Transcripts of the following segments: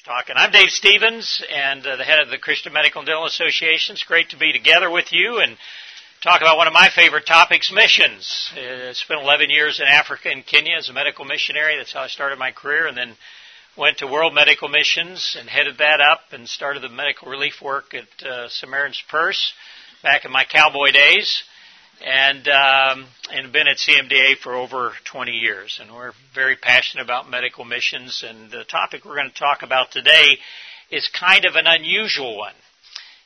Talking. I'm Dave Stevens and uh, the head of the Christian Medical and Dental Association. It's great to be together with you and talk about one of my favorite topics, missions. Uh, spent 11 years in Africa and Kenya as a medical missionary. That's how I started my career and then went to World Medical Missions and headed that up and started the medical relief work at uh, Samaritan's Purse back in my cowboy days and um, and been at CMDA for over 20 years. And we're very passionate about medical missions. And the topic we're going to talk about today is kind of an unusual one,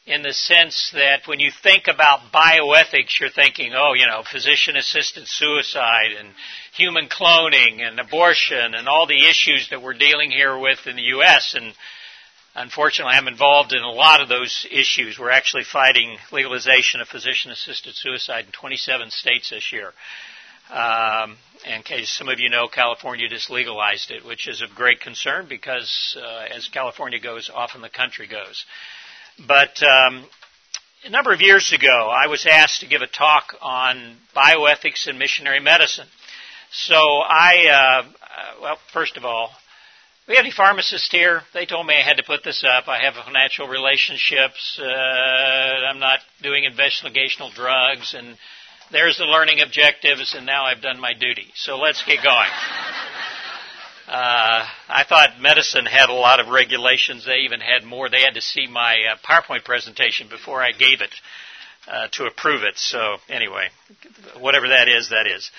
in the sense that when you think about bioethics, you're thinking, oh, you know, physician-assisted suicide and human cloning and abortion and all the issues that we're dealing here with in the U.S. and Unfortunately, I'm involved in a lot of those issues. We're actually fighting legalization of physician assisted suicide in 27 states this year. Um, in case some of you know, California just legalized it, which is of great concern because uh, as California goes, often the country goes. But um, a number of years ago, I was asked to give a talk on bioethics and missionary medicine. So I, uh, uh well, first of all, we have any pharmacists here? They told me I had to put this up. I have financial relationships. Uh, I'm not doing investigational drugs, and there's the learning objectives, and now I've done my duty. So let's get going. Uh, I thought medicine had a lot of regulations. They even had more. They had to see my uh, PowerPoint presentation before I gave it uh, to approve it. So anyway, whatever that is, that is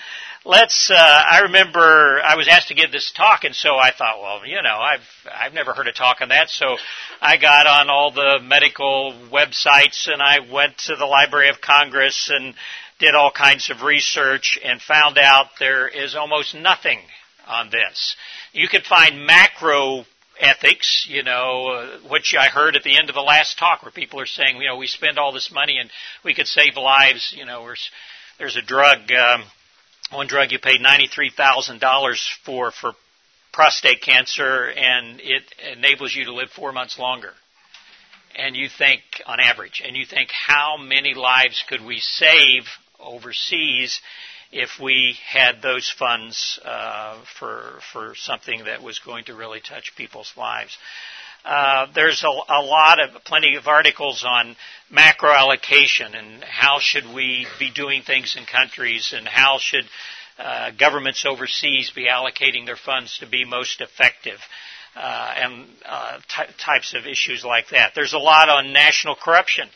let's. Uh, I remember I was asked to give this talk, and so I thought, well, you know, I've I've never heard a talk on that, so I got on all the medical websites, and I went to the Library of Congress and did all kinds of research, and found out there is almost nothing on this. You could find macro ethics, you know, uh, which I heard at the end of the last talk where people are saying, you know, we spend all this money and we could save lives, you know, there's a drug, um, one drug you paid $93,000 for for prostate cancer and it enables you to live 4 months longer. And you think on average and you think how many lives could we save overseas if we had those funds uh, for for something that was going to really touch people's lives. Uh, there's a, a, lot of plenty of articles on macro allocation and how should we be doing things in countries and how should uh, governments overseas be allocating their funds to be most effective uh, and uh, ty- types of issues like that. There's a lot on national corruption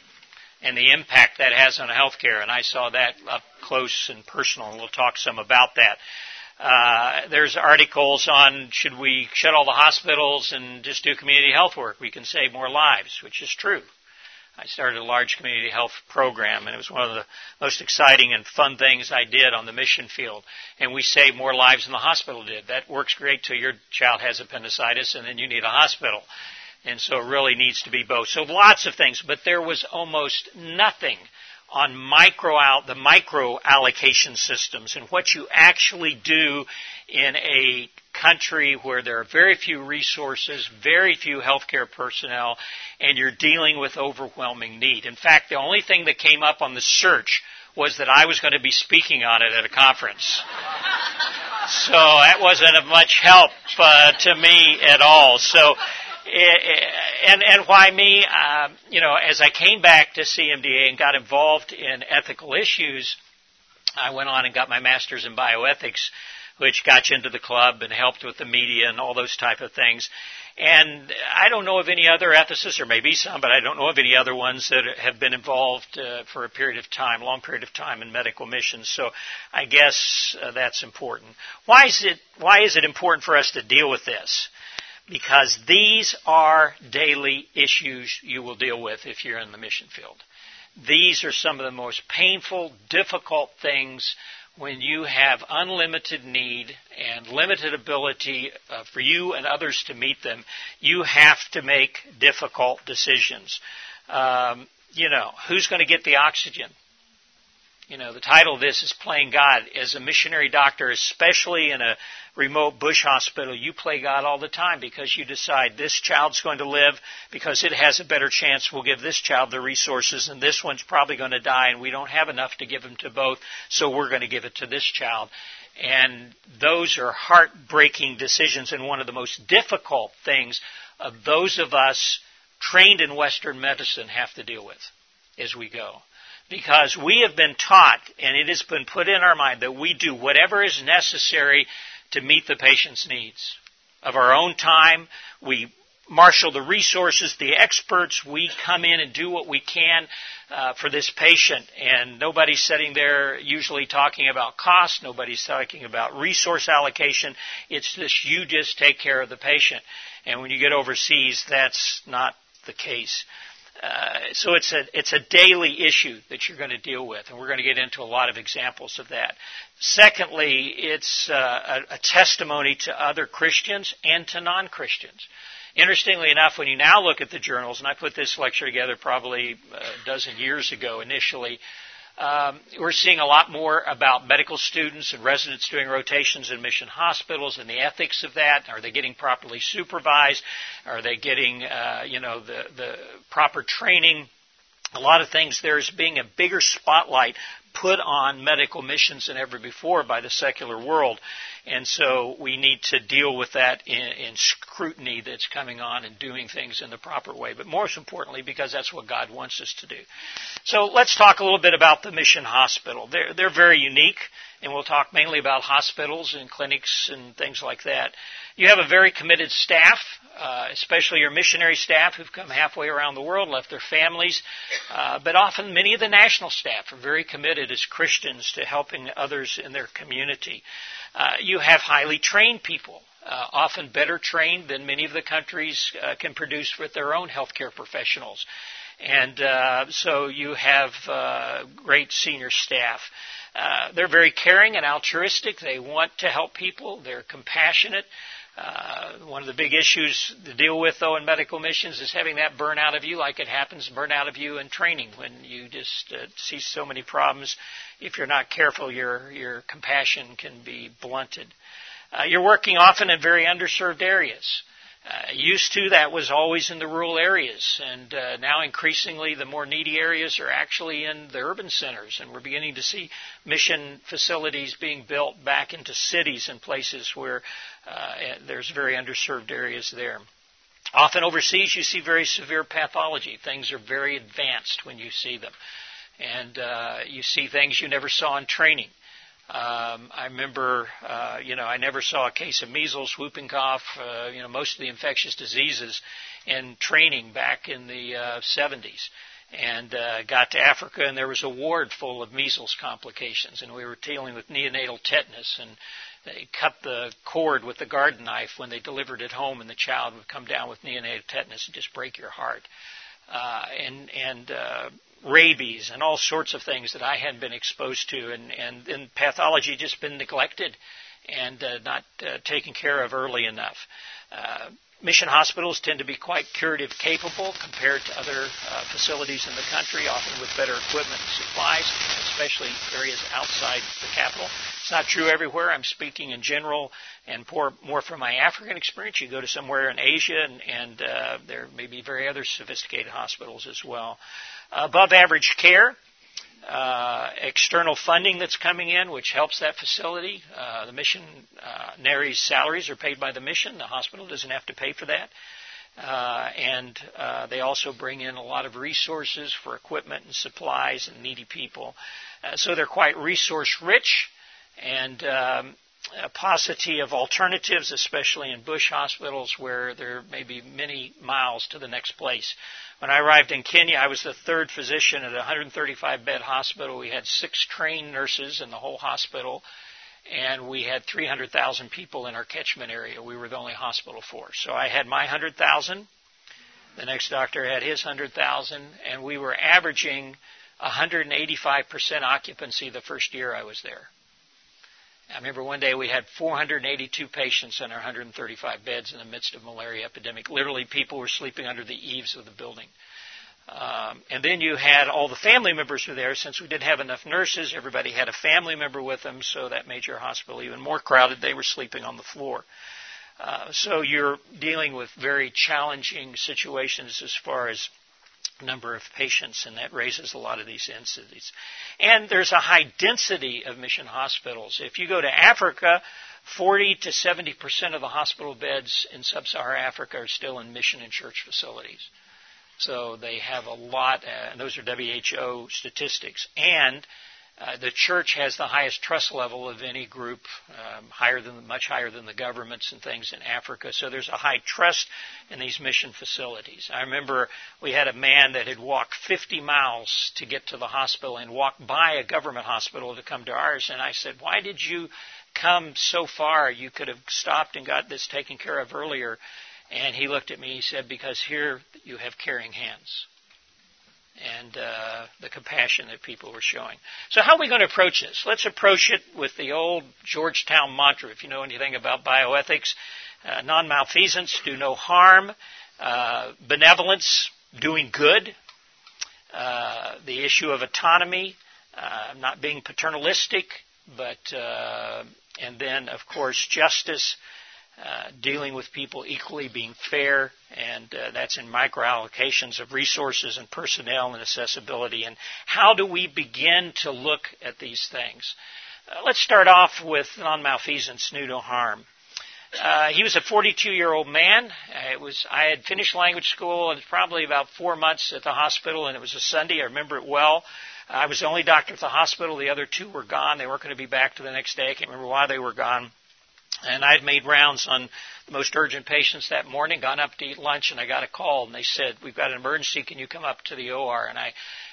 and the impact that has on healthcare, and I saw that up close and personal, and we'll talk some about that. Uh, there's articles on should we shut all the hospitals and just do community health work? We can save more lives, which is true. I started a large community health program, and it was one of the most exciting and fun things I did on the mission field. And we saved more lives than the hospital did. That works great till your child has appendicitis, and then you need a hospital. And so it really needs to be both. So lots of things, but there was almost nothing on micro out the micro allocation systems and what you actually do in a country where there are very few resources, very few healthcare personnel, and you're dealing with overwhelming need. In fact, the only thing that came up on the search was that I was going to be speaking on it at a conference. so that wasn't of much help uh, to me at all. So and and why me? Uh, you know, as I came back to CMDA and got involved in ethical issues, I went on and got my master's in bioethics, which got you into the club and helped with the media and all those type of things. And I don't know of any other ethicists, or maybe some, but I don't know of any other ones that have been involved uh, for a period of time, long period of time in medical missions. So I guess uh, that's important. Why is it why is it important for us to deal with this? Because these are daily issues you will deal with if you're in the mission field. These are some of the most painful, difficult things when you have unlimited need and limited ability uh, for you and others to meet them. You have to make difficult decisions. Um, you know, who's going to get the oxygen? You know, the title of this is Playing God. As a missionary doctor, especially in a remote bush hospital, you play God all the time because you decide this child's going to live because it has a better chance. We'll give this child the resources and this one's probably going to die and we don't have enough to give them to both, so we're going to give it to this child. And those are heartbreaking decisions and one of the most difficult things uh, those of us trained in Western medicine have to deal with as we go. Because we have been taught, and it has been put in our mind, that we do whatever is necessary to meet the patient's needs. Of our own time, we marshal the resources, the experts, we come in and do what we can uh, for this patient. And nobody's sitting there usually talking about cost. Nobody's talking about resource allocation. It's just you just take care of the patient. And when you get overseas, that's not the case. Uh, so it's a it's a daily issue that you're going to deal with, and we're going to get into a lot of examples of that. Secondly, it's uh, a, a testimony to other Christians and to non-Christians. Interestingly enough, when you now look at the journals, and I put this lecture together probably a dozen years ago initially, um, we're seeing a lot more about medical students and residents doing rotations in mission hospitals and the ethics of that. Are they getting properly supervised? Are they getting, uh, you know, the, the proper training? A lot of things. There's being a bigger spotlight put on medical missions than ever before by the secular world. And so we need to deal with that in, in, scrutiny that's coming on and doing things in the proper way. But most importantly, because that's what God wants us to do. So let's talk a little bit about the mission hospital. They're, they're very unique, and we'll talk mainly about hospitals and clinics and things like that. You have a very committed staff, uh, especially your missionary staff who've come halfway around the world, left their families. Uh, but often many of the national staff are very committed as Christians to helping others in their community. Uh, you have highly trained people, uh, often better trained than many of the countries uh, can produce with their own healthcare professionals. And uh, so you have uh, great senior staff. they're very caring and altruistic. They want to help people. They're compassionate. Uh, one of the big issues to deal with, though, in medical missions is having that burn out of you, like it happens, burn out of you in training when you just uh, see so many problems. If you're not careful, your your compassion can be blunted. Uh, you're working often in very underserved areas. Uh, used to, that was always in the rural areas, and uh, now increasingly the more needy areas are actually in the urban centers, and we're beginning to see mission facilities being built back into cities and places where uh, there's very underserved areas there. Often overseas, you see very severe pathology. Things are very advanced when you see them, and uh, you see things you never saw in training. Um, I remember, uh, you know, I never saw a case of measles, whooping cough, uh, you know, most of the infectious diseases in training back in the uh, 70s. And uh, got to Africa, and there was a ward full of measles complications, and we were dealing with neonatal tetanus, and they cut the cord with the garden knife when they delivered it home, and the child would come down with neonatal tetanus and just break your heart. Uh, and and uh, rabies and all sorts of things that I hadn't been exposed to, and, and, and pathology just been neglected and uh, not uh, taken care of early enough. Uh, mission hospitals tend to be quite curative capable compared to other uh, facilities in the country, often with better equipment and supplies, especially areas outside the capital. It's not true everywhere. I'm speaking in general and more, more from my African experience. You go to somewhere in Asia, and, and uh, there may be very other sophisticated hospitals as well above average care, uh, external funding that's coming in, which helps that facility. Uh, the missionaries' salaries are paid by the mission. The hospital doesn't have to pay for that. Uh, and uh, they also bring in a lot of resources for equipment and supplies and needy people. Uh, so they're quite resource rich. And um, a paucity of alternatives, especially in bush hospitals where there may be many miles to the next place. When I arrived in Kenya, I was the third physician at a 135 bed hospital. We had six trained nurses in the whole hospital, and we had 300,000 people in our catchment area. We were the only hospital for. So I had my 100,000. The next doctor had his 100,000, and we were averaging 185% occupancy the first year I was there. I remember one day we had 482 patients in our 135 beds in the midst of malaria epidemic. Literally, people were sleeping under the eaves of the building. Um, and then you had all the family members who were there. Since we didn't have enough nurses, everybody had a family member with them, so that made your hospital even more crowded. They were sleeping on the floor. Uh, so you're dealing with very challenging situations as far as number of patients, and that raises a lot of these incidents. And there's a high density of mission hospitals. If you go to Africa, 40 to 70 percent of the hospital beds in sub-Saharan Africa are still in mission and church facilities. So they have a lot, uh, and those are WHO statistics. And uh, the church has the highest trust level of any group, um, higher than much higher than the governments and things in Africa. So there's a high trust in these mission facilities. I remember we had a man that had walked 50 miles to get to the hospital and walked by a government hospital to come to ours, and I said, "Why did you come so far? You could have stopped and got this taken care of earlier." And he looked at me. He said, "Because here you have caring hands." And uh, the compassion that people were showing. So, how are we going to approach this? Let's approach it with the old Georgetown mantra. If you know anything about bioethics, uh, non malfeasance, do no harm, uh, benevolence, doing good, uh, the issue of autonomy, uh, not being paternalistic, but uh, and then of course justice uh, dealing with people equally, being fair, and uh, that's in micro allocations of resources and personnel and accessibility. And how do we begin to look at these things? Uh, let's start off with non malfeasance, do no harm. Uh, he was a 42 year old man. Uh, it was I had finished language school. It was probably about four months at the hospital, and it was a Sunday. I remember it well. I was the only doctor at the hospital. The other two were gone. They weren't going to be back to the next day. I can't remember why they were gone. And I'd made rounds on the most urgent patients that morning, gone up to eat lunch, and I got a call, and they said, We've got an emergency. Can you come up to the OR? And I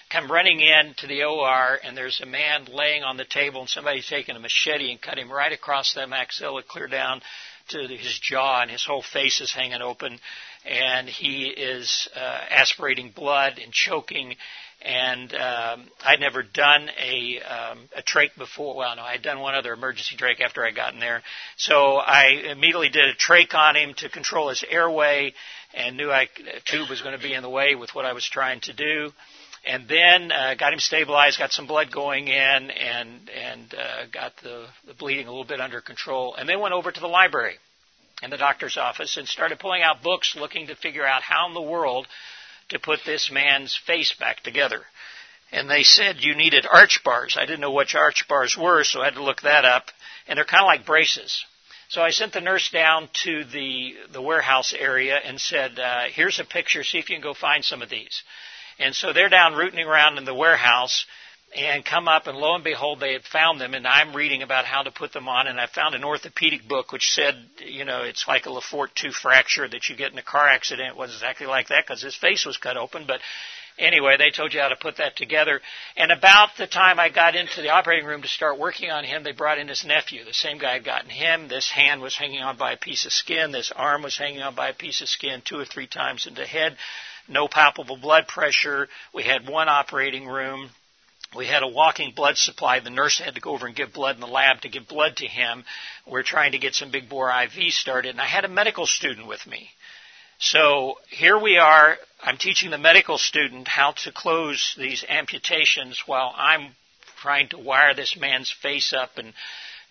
come running in to the OR, and there's a man laying on the table, and somebody's taking a machete and cut him right across the maxilla, clear down to his jaw, and his whole face is hanging open, and he is uh, aspirating blood and choking and um, I'd never done a um, a trach before. Well, no, I'd done one other emergency trach after I got in there. So I immediately did a trach on him to control his airway, and knew I, a tube was going to be in the way with what I was trying to do. And then uh, got him stabilized, got some blood going in, and and uh, got the, the bleeding a little bit under control. And then went over to the library in the doctor's office and started pulling out books, looking to figure out how in the world to put this man's face back together. And they said you needed arch bars. I didn't know which arch bars were, so I had to look that up. And they're kind of like braces. So I sent the nurse down to the, the warehouse area and said, uh, here's a picture, see if you can go find some of these. And so they're down rooting around in the warehouse and come up, and lo and behold, they had found them, and I'm reading about how to put them on, and I found an orthopedic book which said, you know, it's like a Le Fort 2 fracture that you get in a car accident. It wasn't exactly like that because his face was cut open, but anyway, they told you how to put that together. And about the time I got into the operating room to start working on him, they brought in his nephew. The same guy had gotten him. This hand was hanging on by a piece of skin. This arm was hanging on by a piece of skin two or three times in the head. No palpable blood pressure. We had one operating room we had a walking blood supply. The nurse had to go over and give blood in the lab to give blood to him. We're trying to get some big bore IV started, and I had a medical student with me. So here we are. I'm teaching the medical student how to close these amputations while I'm trying to wire this man's face up and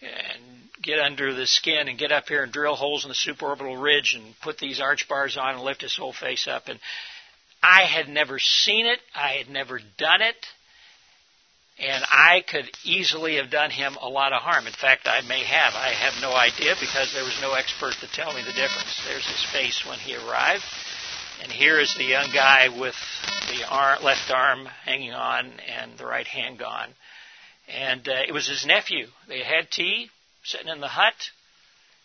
and get under the skin and get up here and drill holes in the supraorbital ridge and put these arch bars on and lift his whole face up. And I had never seen it. I had never done it and I could easily have done him a lot of harm. In fact, I may have. I have no idea because there was no expert to tell me the difference. There's his face when he arrived, and here is the young guy with the arm, left arm hanging on and the right hand gone. And uh, it was his nephew. They had tea, sitting in the hut,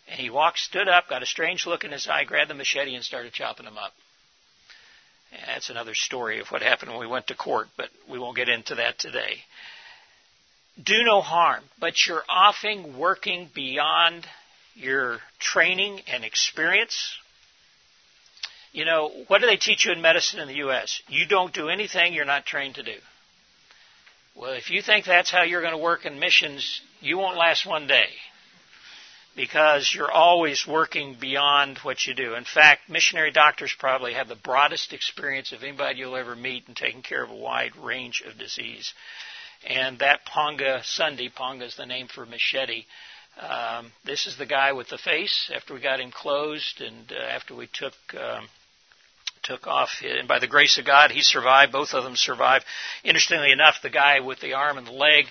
and he walked, stood up, got a strange look in his eye, grabbed the machete, and started chopping him up. That's another story of what happened when we went to court, but we won't get into that today. Do no harm, but you're often working beyond your training and experience. You know, what do they teach you in medicine in the U.S.? You don't do anything you're not trained to do. Well, if you think that's how you're going to work in missions, you won't last one day because you're always working beyond what you do. In fact, missionary doctors probably have the broadest experience of anybody you'll ever meet in taking care of a wide range of disease. And that Panga Sunday, Panga is the name for machete. Um, this is the guy with the face after we got him closed and uh, after we took um, took off. And by the grace of God, he survived. Both of them survived. Interestingly enough, the guy with the arm and the leg,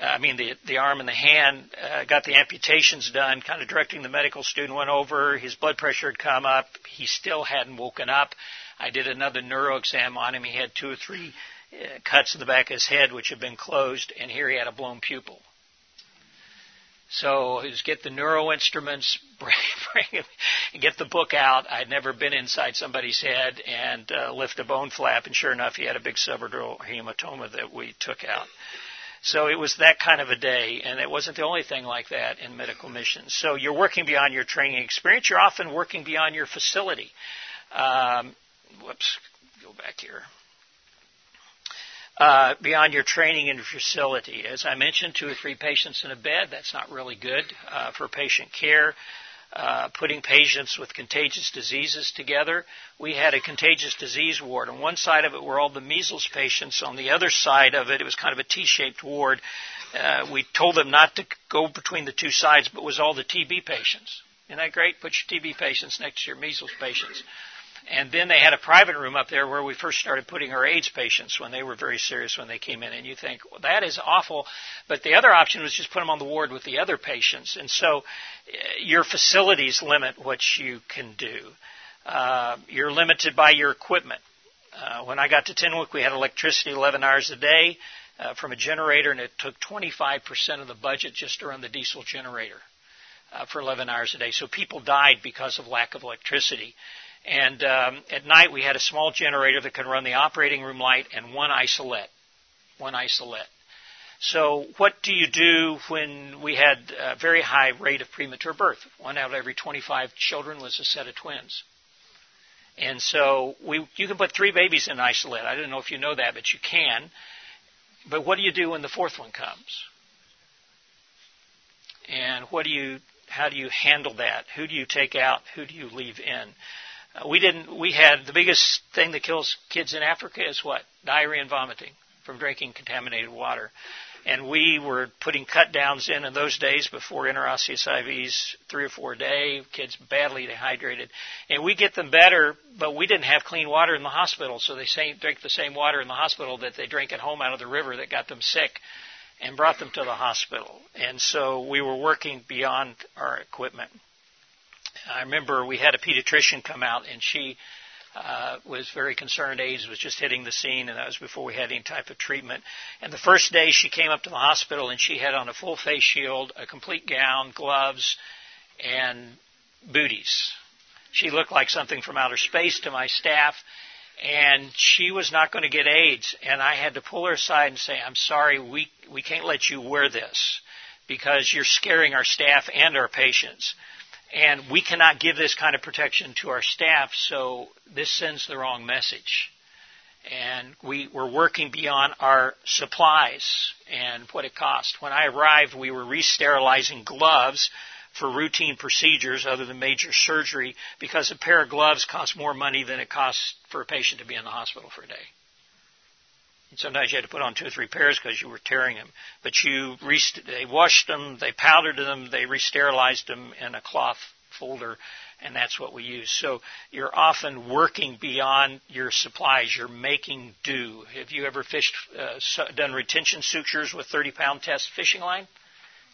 I mean the the arm and the hand, uh, got the amputations done. Kind of directing the medical student went over. His blood pressure had come up. He still hadn't woken up. I did another neuro exam on him. He had two or three uh, cuts in the back of his head, which had been closed, and here he had a blown pupil. So it was get the neuro instruments, bring, bring and get the book out. I'd never been inside somebody's head and uh, lift a bone flap, and sure enough, he had a big subdural hematoma that we took out. So it was that kind of a day, and it wasn't the only thing like that in medical missions. So you're working beyond your training experience. You're often working beyond your facility. Um, whoops, go back here uh, beyond your training and facility. As I mentioned, two or three patients in a bed, that's not really good uh, for patient care. Uh, putting patients with contagious diseases together. We had a contagious disease ward. On one side of it were all the measles patients. On the other side of it, it was kind of a T-shaped ward. Uh, we told them not to go between the two sides, but was all the TB patients. Isn't that great? Put your TB patients next to your measles patients. And then they had a private room up there where we first started putting our AIDS patients when they were very serious when they came in. And you think, well, that is awful. But the other option was just put them on the ward with the other patients. And so eh, your facilities limit what you can do. Uh, you're limited by your equipment. Uh, when I got to Tenwek, we had electricity 11 hours a day uh, from a generator, and it took 25% of the budget just to run the diesel generator uh, for 11 hours a day. So people died because of lack of electricity. And um, at night, we had a small generator that could run the operating room light and one isolette. One isolette. So, what do you do when we had a very high rate of premature birth? One out of every 25 children was a set of twins. And so, we, you can put three babies in isolette. I don't know if you know that, but you can. But what do you do when the fourth one comes? And what do you, how do you handle that? Who do you take out? Who do you leave in? Uh, we didn't. We had the biggest thing that kills kids in Africa is what diarrhea and vomiting from drinking contaminated water. And we were putting cut downs in in those days before intraosseous IVs, three or four a day, kids badly dehydrated. And we get them better, but we didn't have clean water in the hospital, so they say, drink the same water in the hospital that they drink at home out of the river that got them sick and brought them to the hospital. And so we were working beyond our equipment. I remember we had a pediatrician come out, and she uh, was very concerned AIDS was just hitting the scene, and that was before we had any type of treatment. And the first day she came up to the hospital, and she had on a full face shield, a complete gown, gloves, and booties. She looked like something from outer space to my staff, and she was not going to get AIDS. And I had to pull her aside and say, "I'm sorry, we we can't let you wear this." Because you're scaring our staff and our patients. And we cannot give this kind of protection to our staff, so this sends the wrong message. And we were working beyond our supplies and what it cost. When I arrived, we were re-sterilizing gloves for routine procedures other than major surgery because a pair of gloves costs more money than it costs for a patient to be in the hospital for a day. And sometimes you had to put on two or three pairs because you were tearing them. But you rest- they washed them, they powdered them, they re-sterilized them in a cloth folder, and that's what we use. So you're often working beyond your supplies. You're making do. Have you ever fished, uh, done retention sutures with 30-pound test fishing line?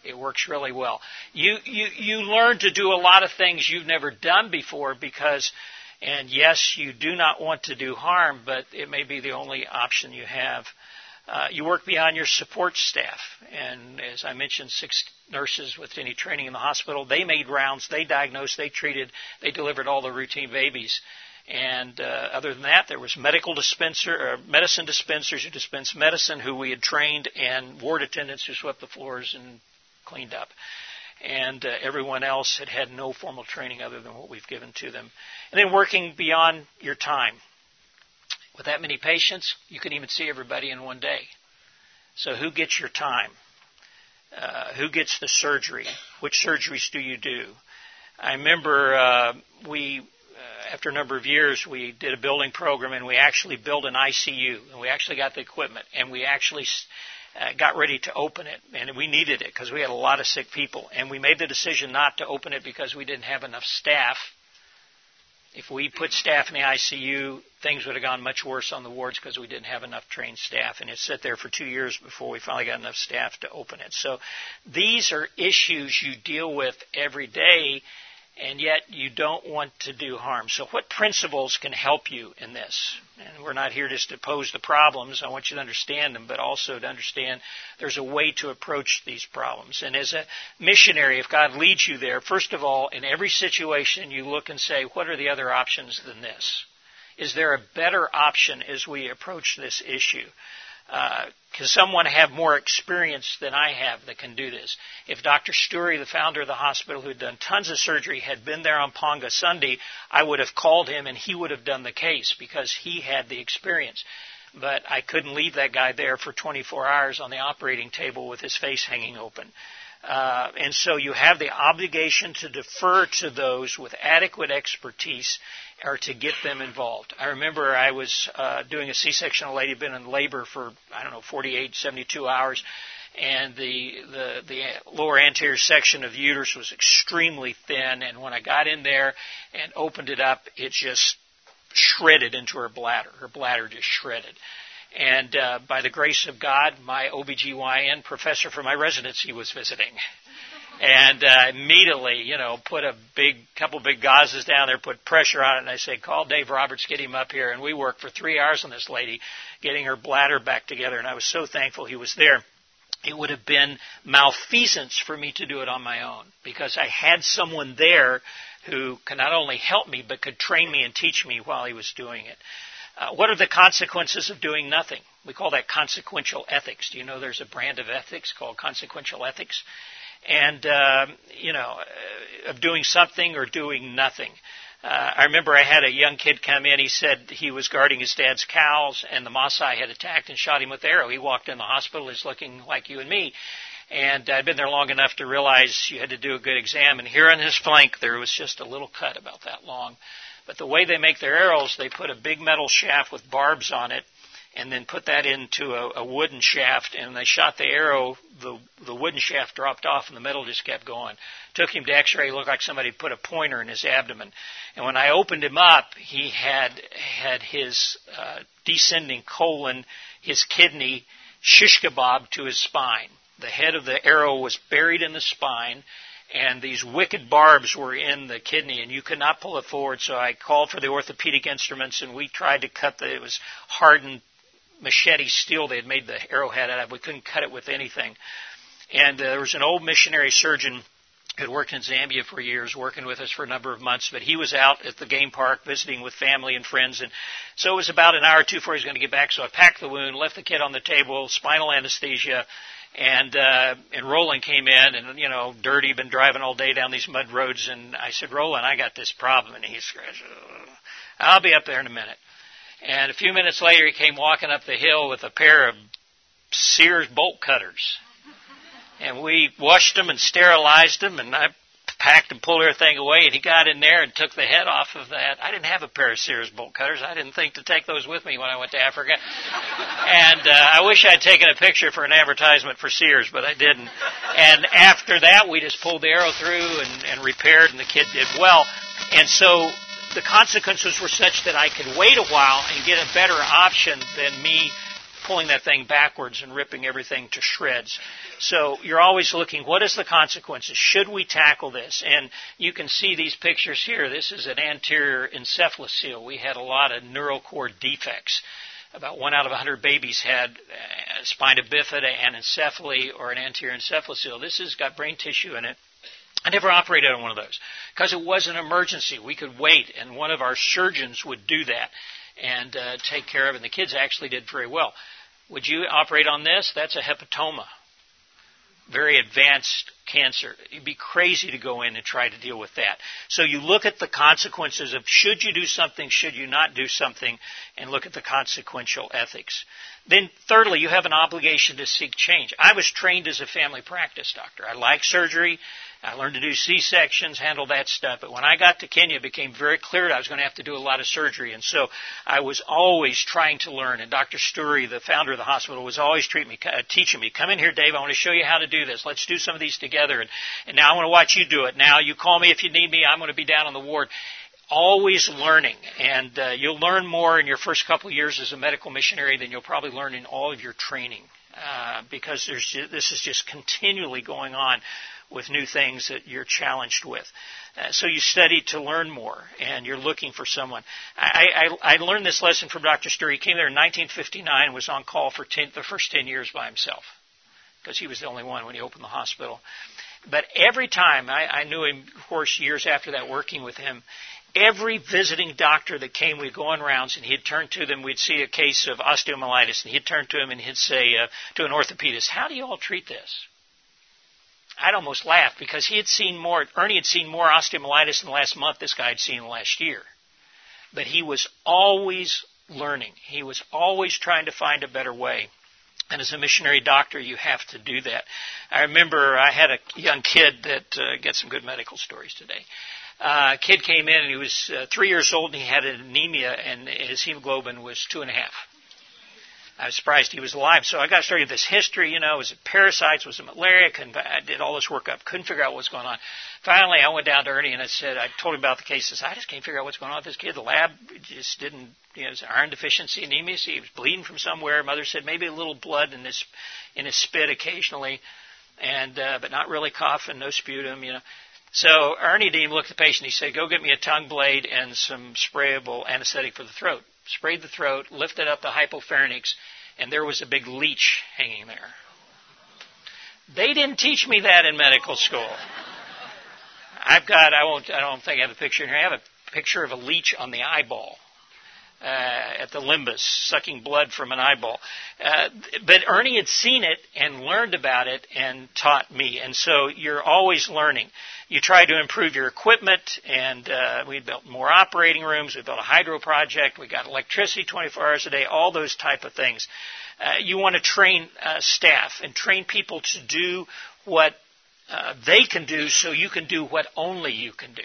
It works really well. You, you, you learn to do a lot of things you've never done before because and yes, you do not want to do harm, but it may be the only option you have. Uh, you work beyond your support staff. And as I mentioned, six nurses with any training in the hospital, they made rounds, they diagnosed, they treated, they delivered all the routine babies. And uh, other than that, there was medical dispenser, uh, medicine dispensers who dispensed medicine, who we had trained, and ward attendants who swept the floors and cleaned up and uh, everyone else had had no formal training other than what we've given to them. And then working beyond your time. With that many patients, you can even see everybody in one day. So who gets your time? Uh, who gets the surgery? Which surgeries do you do? I remember uh, we, uh, after a number of years, we did a building program and we actually built an ICU and we actually got the equipment and we actually uh, got ready to open it, and we needed it because we had a lot of sick people. And we made the decision not to open it because we didn't have enough staff If we put staff in the ICU, things would have gone much worse on the wards because we didn't have enough trained staff. And it sat there for two years before we finally got enough staff to open it. So these are issues you deal with every day and yet you don't want to do harm. So, what principles can help you in this? And we're not here just to pose the problems. I want you to understand them, but also to understand there's a way to approach these problems. And as a missionary, if God leads you there, first of all, in every situation, you look and say, what are the other options than this? Is there a better option as we approach this issue? Uh, can someone have more experience than I have that can do this? If Dr. Steury, the founder of the hospital who had done tons of surgery, had been there on Panga Sunday, I would have called him and he would have done the case because he had the experience. But I couldn't leave that guy there for 24 hours on the operating table with his face hanging open. Uh, and so you have the obligation to defer to those with adequate expertise or to get them involved. I remember I was uh, doing a C-section. A lady had been in labor for I don't know 48, 72 hours, and the the the lower anterior section of the uterus was extremely thin. And when I got in there and opened it up, it just shredded into her bladder. Her bladder just shredded. And uh, by the grace of God, my OBGYN professor for my residency was visiting. And uh, immediately, you know, put a big couple big gauzes down there, put pressure on it, and I said, "Call Dave Roberts, get him up here." And we worked for three hours on this lady, getting her bladder back together. And I was so thankful he was there it would have been malfeasance for me to do it on my own because I had someone there who could not only help me but could train me and teach me while he was doing it. Uh, what are the consequences of doing nothing? We call that consequential ethics. Do you know there's a brand of ethics called consequential ethics? And, uh, you know, uh, of doing something or doing nothing. Uh, I remember I had a young kid come in. He said he was guarding his dad's cows, and the Maasai had attacked and shot him with arrow. He walked in the hospital. He's looking like you and me. And I'd been there long enough to realize you had to do a good exam. And here on his flank, there was just a little cut about that long. But the way they make their arrows, they put a big metal shaft with barbs on it and then put that into a, a wooden shaft. And they shot the arrow the the wooden shaft dropped off and the metal just kept going. Took him to x-ray. Looked like somebody put a pointer in his abdomen. And when i opened him up he had had his uh, descending colon his kidney shish kebab to his spine. The head of the arrow was buried in the spine and these wicked barbs were in the kidney and you could not pull it forward so i called for the orthopedic instruments and we tried to cut the it was hardened machete steel they had made the arrowhead out of we couldn't cut it with anything and uh, there was an old missionary surgeon who had worked in Zambia for years, working with us for a number of months, but he was out at the game park visiting with family and friends, and so it was about an hour or two before he was going to get back. So I packed the wound, left the kid on the table, spinal anesthesia, and uh, and Roland came in and you know dirty, been driving all day down these mud roads, and I said, Roland, I got this problem, and he scratched. I'll be up there in a minute. And a few minutes later, he came walking up the hill with a pair of Sears bolt cutters, and we washed them and sterilized them, and I packed and pulled everything away, and he got in there and took the head off of that. I didn't have a pair of Sears bolt cutters. I didn't think to take those with me when I went to Africa. And uh, I wish I'd taken a picture for an advertisement for Sears, but I didn't. And after that, we just pulled the arrow through and, and repaired, and the kid did well. And so the consequences were such that I could wait a while and get a better option than me pulling that thing backwards and ripping everything to shreds. So you're always looking, what is the consequences? Should we tackle this? And you can see these pictures here. This is an anterior encephalocele. We had a lot of neural cord defects. About one out of a 100 babies had uh, spina bifida, anencephaly, or an anterior encephalocele. This has got brain tissue in it. I never operated on one of those because it was an emergency. We could wait, and one of our surgeons would do that and uh, take care of. And the kids actually did very well. Would you operate on this? That's a hepatoma. Very advanced cancer. You'd be crazy to go in and try to deal with that. So you look at the consequences of should you do something, should you not do something, and look at the consequential ethics. Then, thirdly, you have an obligation to seek change. I was trained as a family practice doctor. I like surgery. I learned to do C-sections, handle that stuff. But when I got to Kenya, it became very clear that I was going to have to do a lot of surgery. And so I was always trying to learn. And Dr. Steury, the founder of the hospital, was always treating me, uh, teaching me, come in here, Dave. I want to show you how to do this. Let's do some of these together. And, and now I want to watch you do it. Now you call me if you need me. I'm going to be down on the ward always learning, and uh, you'll learn more in your first couple of years as a medical missionary than you'll probably learn in all of your training, uh, because there's this is just continually going on with new things that you're challenged with. Uh, so you study to learn more, and you're looking for someone. I, I, I learned this lesson from Dr. Steury. He came there in 1959 and was on call for ten, the first 10 years by himself because he was the only one when he opened the hospital. But every time, I, I knew him, of course, years after that, working with him, every visiting doctor that came, we'd go on rounds, and he'd turn to them. We'd see a case of osteomyelitis, and he'd turn to him and he'd say uh, to an orthopedist, "How do you all treat this?" I'd almost laugh because he had seen more. Ernie had seen more osteomyelitis in the last month. This guy had seen in the last year, but he was always learning. He was always trying to find a better way. And as a missionary doctor, you have to do that. I remember I had a young kid that uh, gets some good medical stories today. Uh, kid came in and he was uh, three years old and he had anemia and his hemoglobin was two and a half. I was surprised he was alive. So I got started this history, you know, was it parasites, was it malaria? I did all this work up, couldn't figure out what was going on. Finally, I went down to Ernie and I said, I told him about the cases. I just can't figure out what's going on with this kid. The lab just didn't, you know, it was iron deficiency anemia. So he was bleeding from somewhere. Mother said maybe a little blood in his, in his spit occasionally, and, uh, but not really coughing, no sputum, you know. So Ernie Dean looked at the patient. He said, "Go get me a tongue blade and some sprayable anesthetic for the throat." Sprayed the throat, lifted up the hypopharynx, and there was a big leech hanging there. They didn't teach me that in medical school. I've got, I won't, I don't think I have a picture in here. I have a picture of a leech on the eyeball uh, at the limbus, sucking blood from an eyeball. Uh, but Ernie had seen it and learned about it and taught me. And so you're always learning. You try to improve your equipment, and uh, we built more operating rooms. We built a hydro project. We got electricity 24 hours a day. All those type of things. Uh, you want to train uh, staff and train people to do what uh, they can do, so you can do what only you can do.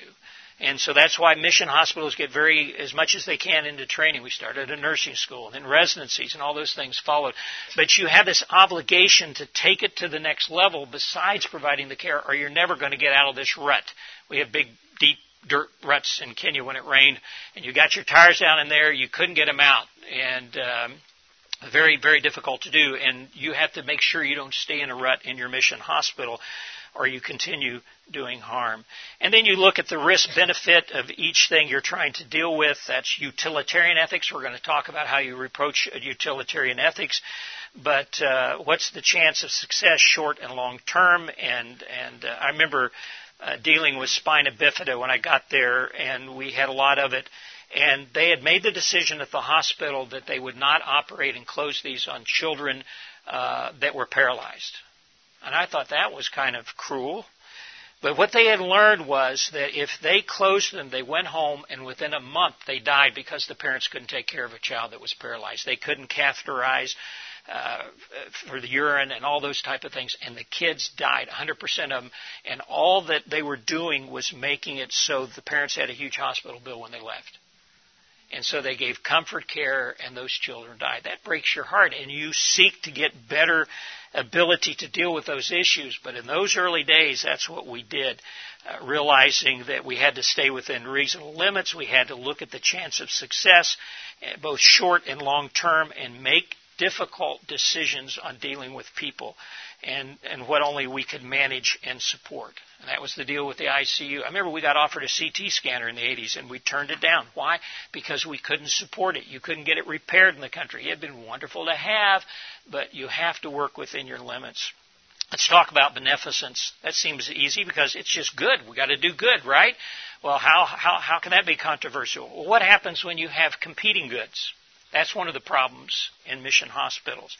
And so that's why mission hospitals get very, as much as they can into training. We started a nursing school and then residencies and all those things followed. But you have this obligation to take it to the next level besides providing the care or you're never going to get out of this rut. We have big, deep dirt ruts in Kenya when it rained and you got your tires down in there, you couldn't get them out. And, um, very, very difficult to do, and you have to make sure you don't stay in a rut in your mission hospital or you continue doing harm. And then you look at the risk benefit of each thing you're trying to deal with. That's utilitarian ethics. We're going to talk about how you approach utilitarian ethics. But uh, what's the chance of success, short and long term? And and uh, I remember uh, dealing with spina bifida when I got there, and we had a lot of it. And they had made the decision at the hospital that they would not operate and close these on children uh, that were paralyzed. And I thought that was kind of cruel. But what they had learned was that if they closed them, they went home, and within a month they died because the parents couldn't take care of a child that was paralyzed. They couldn't catheterize uh, for the urine and all those type of things, and the kids died, 100% of them. And all that they were doing was making it so the parents had a huge hospital bill when they left. And so they gave comfort care, and those children died. That breaks your heart, and you seek to get better ability to deal with those issues. But in those early days, that's what we did, uh, realizing that we had to stay within reasonable limits. We had to look at the chance of success, uh, both short and long term, and make difficult decisions on dealing with people and, and what only we could manage and support. And that was the deal with the ICU. I remember we got offered a CT scanner in the 80s and we turned it down. Why? Because we couldn't support it. You couldn't get it repaired in the country. It had been wonderful to have, but you have to work within your limits. Let's talk about beneficence. That seems easy because it's just good. We got to do good, right? Well, how, how, how can that be controversial? What happens when you have competing goods? That's one of the problems in mission hospitals.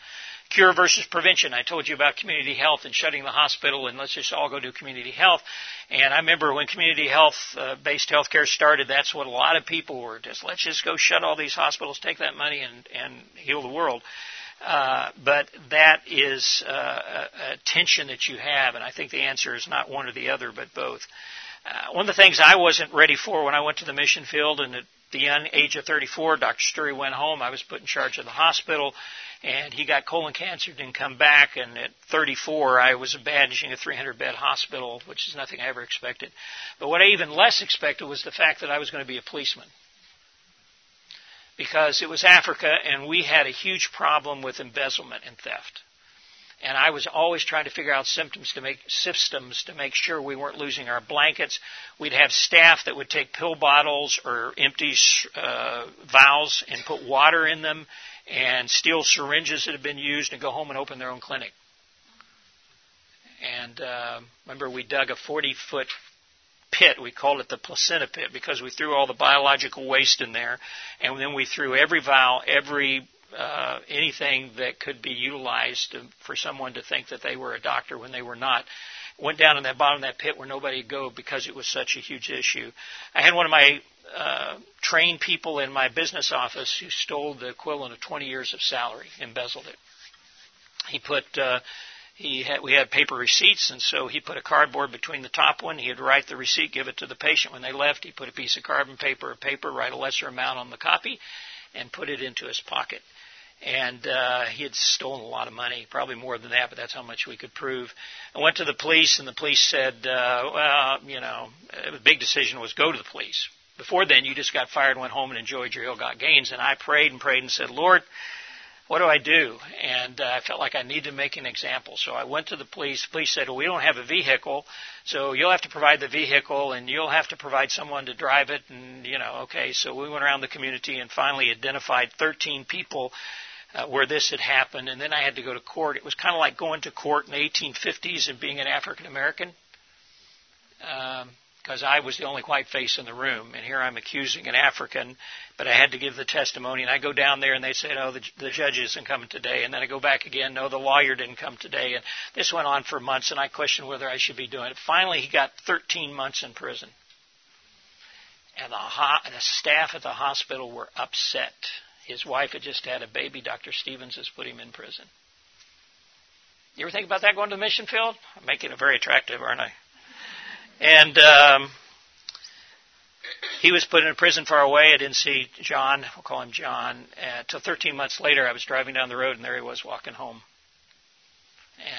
Cure versus prevention. I told you about community health and shutting the hospital and let's just all go do community health. And I remember when community health uh, based healthcare started, that's what a lot of people were just, let's just go shut all these hospitals, take that money and, and heal the world. Uh, but that is uh, a, a tension that you have, and I think the answer is not one or the other, but both. Uh, one of the things I wasn't ready for when I went to the mission field, and it the young age of 34, Dr. Steury went home. I was put in charge of the hospital, and he got colon cancer, didn't come back. And at 34, I was managing a 300 bed hospital, which is nothing I ever expected. But what I even less expected was the fact that I was going to be a policeman. Because it was Africa, and we had a huge problem with embezzlement and theft and I was always trying to figure out symptoms to make systems to make sure we weren't losing our blankets. We'd have staff that would take pill bottles or empty uh, vials and put water in them, and steal syringes that had been used and go home and open their own clinic. And uh, remember, we dug a 40 foot pit. We called it the placenta pit because we threw all the biological waste in there, and then we threw every vial, every uh, anything that could be utilized to, for someone to think that they were a doctor when they were not. Went down in that bottom of that pit where nobody would go because it was such a huge issue. I had one of my uh, trained people in my business office who stole the equivalent of 20 years of salary, embezzled it. He put uh, he had, we had paper receipts, and so he put a cardboard between the top one. He'd write the receipt, give it to the patient. When they left, he put a piece of carbon paper or paper, write a lesser amount on the copy, and put it into his pocket and uh, he had stolen a lot of money, probably more than that, but that's how much we could prove. I went to the police, and the police said, uh, "Well, you know, the big decision was go to the police." Before then, you just got fired, went home, and enjoyed your ill-got gains. And I prayed and prayed and said, "Lord, what do I do?" And uh, I felt like I needed to make an example, so I went to the police. The police said, "Well, we don't have a vehicle, so you'll have to provide the vehicle, and you'll have to provide someone to drive it." And you know, okay, so we went around the community and finally identified 13 people uh, where this had happened, and then I had to go to court. It was kind of like going to court in the 1850s and being an African American, because um, I was the only white face in the room, and here I'm accusing an African, but I had to give the testimony. And I go down there, and they said, "Oh, the, the judge isn't coming today," and then I go back again, "No, the lawyer didn't come today," and this went on for months, and I questioned whether I should be doing it. Finally, he got 13 months in prison. And the, ho- the staff at the hospital were upset his wife had just had a baby. Dr. Stevens has put him in prison. You ever think about that going to the mission field? I'm making it very attractive, aren't I? And um, he was put in a prison far away. I didn't see John. We'll call him John. Until 13 months later, I was driving down the road, and there he was walking home.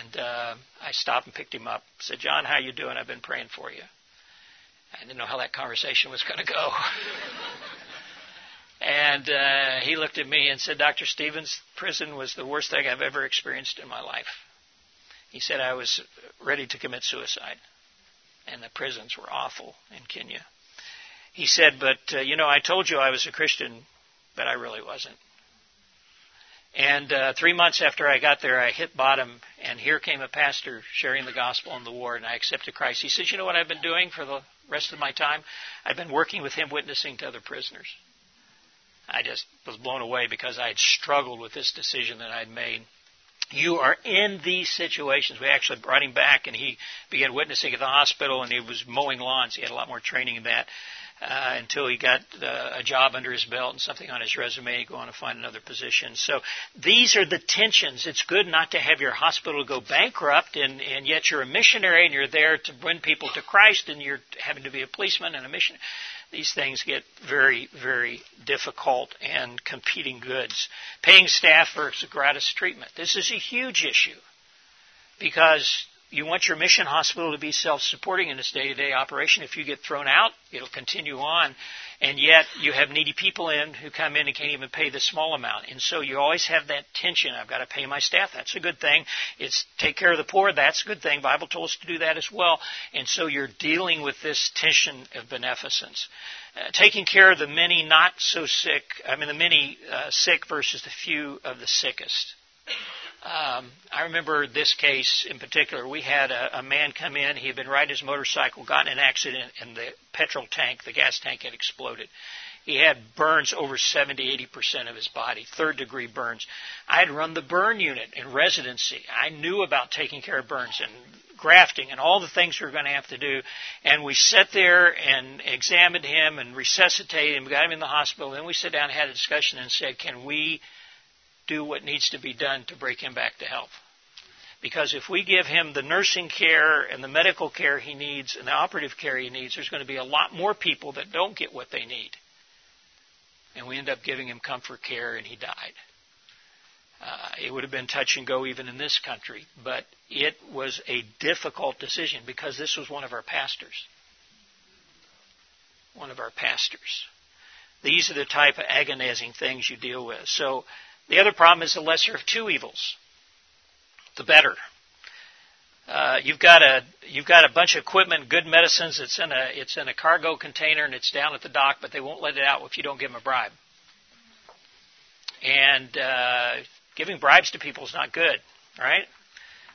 And uh, I stopped and picked him up. Said, "John, how you doing? I've been praying for you." I didn't know how that conversation was going to go. And uh, he looked at me and said, Dr. Stevens, prison was the worst thing I've ever experienced in my life. He said I was ready to commit suicide, and the prisons were awful in Kenya. He said, But, uh, you know, I told you I was a Christian, but I really wasn't. And uh, three months after I got there, I hit bottom, and here came a pastor sharing the gospel in the ward, and I accepted Christ. He says, You know what I've been doing for the rest of my time? I've been working with him, witnessing to other prisoners. I just was blown away because I had struggled with this decision that I'd made. You are in these situations. We actually brought him back, and he began witnessing at the hospital, and he was mowing lawns. He had a lot more training in that. Uh, until he got uh, a job under his belt and something on his resume, go on to find another position. So these are the tensions. It's good not to have your hospital go bankrupt, and, and yet you're a missionary and you're there to bring people to Christ, and you're having to be a policeman and a missionary these things get very, very difficult and competing goods. Paying staff versus gratis treatment. This is a huge issue because you want your mission hospital to be self supporting in its day to day operation. If you get thrown out, it'll continue on and yet you have needy people in who come in and can't even pay the small amount. And so you always have that tension. I've got to pay my staff. That's a good thing. It's take care of the poor. That's a good thing. Bible told us to do that as well. And so you're dealing with this tension of beneficence. Uh, taking care of the many not so sick, I mean the many uh, sick versus the few of the sickest. Um, I remember this case in particular. We had a, a man come in. He had been riding his motorcycle, got in an accident, and the petrol tank, the gas tank, had exploded. He had burns over 70, 80% of his body, third degree burns. I had run the burn unit in residency. I knew about taking care of burns and grafting and all the things we were going to have to do. And we sat there and examined him and resuscitated him, we got him in the hospital. Then we sat down and had a discussion and said, Can we do what needs to be done to break him back to health. Because if we give him the nursing care and the medical care he needs and the operative care he needs, there's going to be a lot more people that don't get what they need. and we ended up giving him comfort care, and he died. Uh, it would have been touch and go even in this country, but it was a difficult decision because this was one of our pastors. One of our pastors. These are the type of agonizing things you deal with. So the other problem is the lesser of two evils. The better. Uh, you've got a you've got a bunch of equipment, good medicines. It's in a it's in a cargo container and it's down at the dock, but they won't let it out if you don't give them a bribe. And uh, giving bribes to people is not good, right?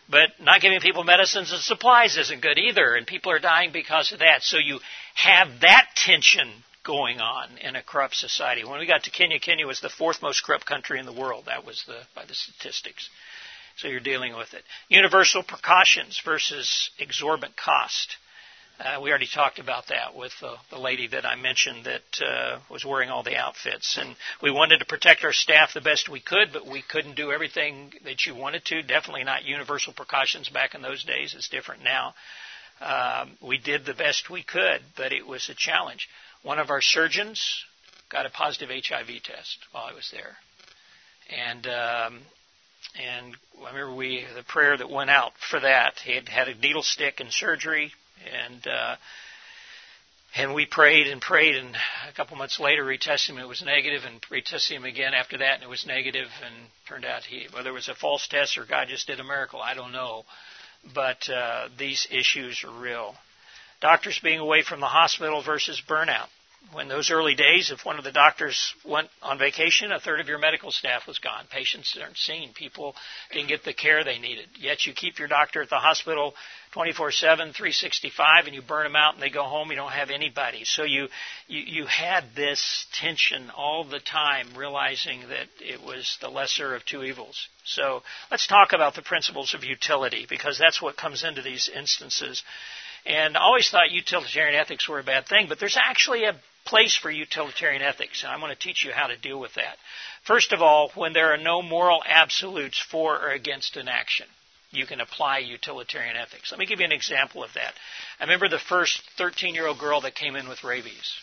But not giving people medicines and supplies isn't good either, and people are dying because of that. So you have that tension going on in a corrupt society. When we got to Kenya, Kenya was the fourth most corrupt country in the world. That was the by the statistics. So you're dealing with it. Universal precautions versus exorbitant cost. Uh, we already talked about that with uh, the lady that I mentioned that uh, was wearing all the outfits. And we wanted to protect our staff the best we could, but we couldn't do everything that you wanted to. Definitely not universal precautions back in those days. It's different now. Um, we did the best we could, but it was a challenge. One of our surgeons got a positive HIV test while I was there. And um, and I remember we the prayer that went out for that. He had had a needle stick in surgery, and uh, and we prayed and prayed, and a couple months later retested him, it was negative, and retested him again after that, and it was negative, and turned out he whether it was a false test or God just did a miracle, I don't know, but uh, these issues are real. Doctors being away from the hospital versus burnout when those early days, if one of the doctors went on vacation, a third of your medical staff was gone. Patients aren't seen. People didn't get the care they needed. Yet you keep your doctor at the hospital 24/7, 365, and you burn them out, and they go home. You don't have anybody. So you you, you had this tension all the time, realizing that it was the lesser of two evils. So let's talk about the principles of utility because that's what comes into these instances. And I always thought utilitarian ethics were a bad thing, but there's actually a place for utilitarian ethics, and I'm going to teach you how to deal with that. First of all, when there are no moral absolutes for or against an action, you can apply utilitarian ethics. Let me give you an example of that. I remember the first 13 year old girl that came in with rabies.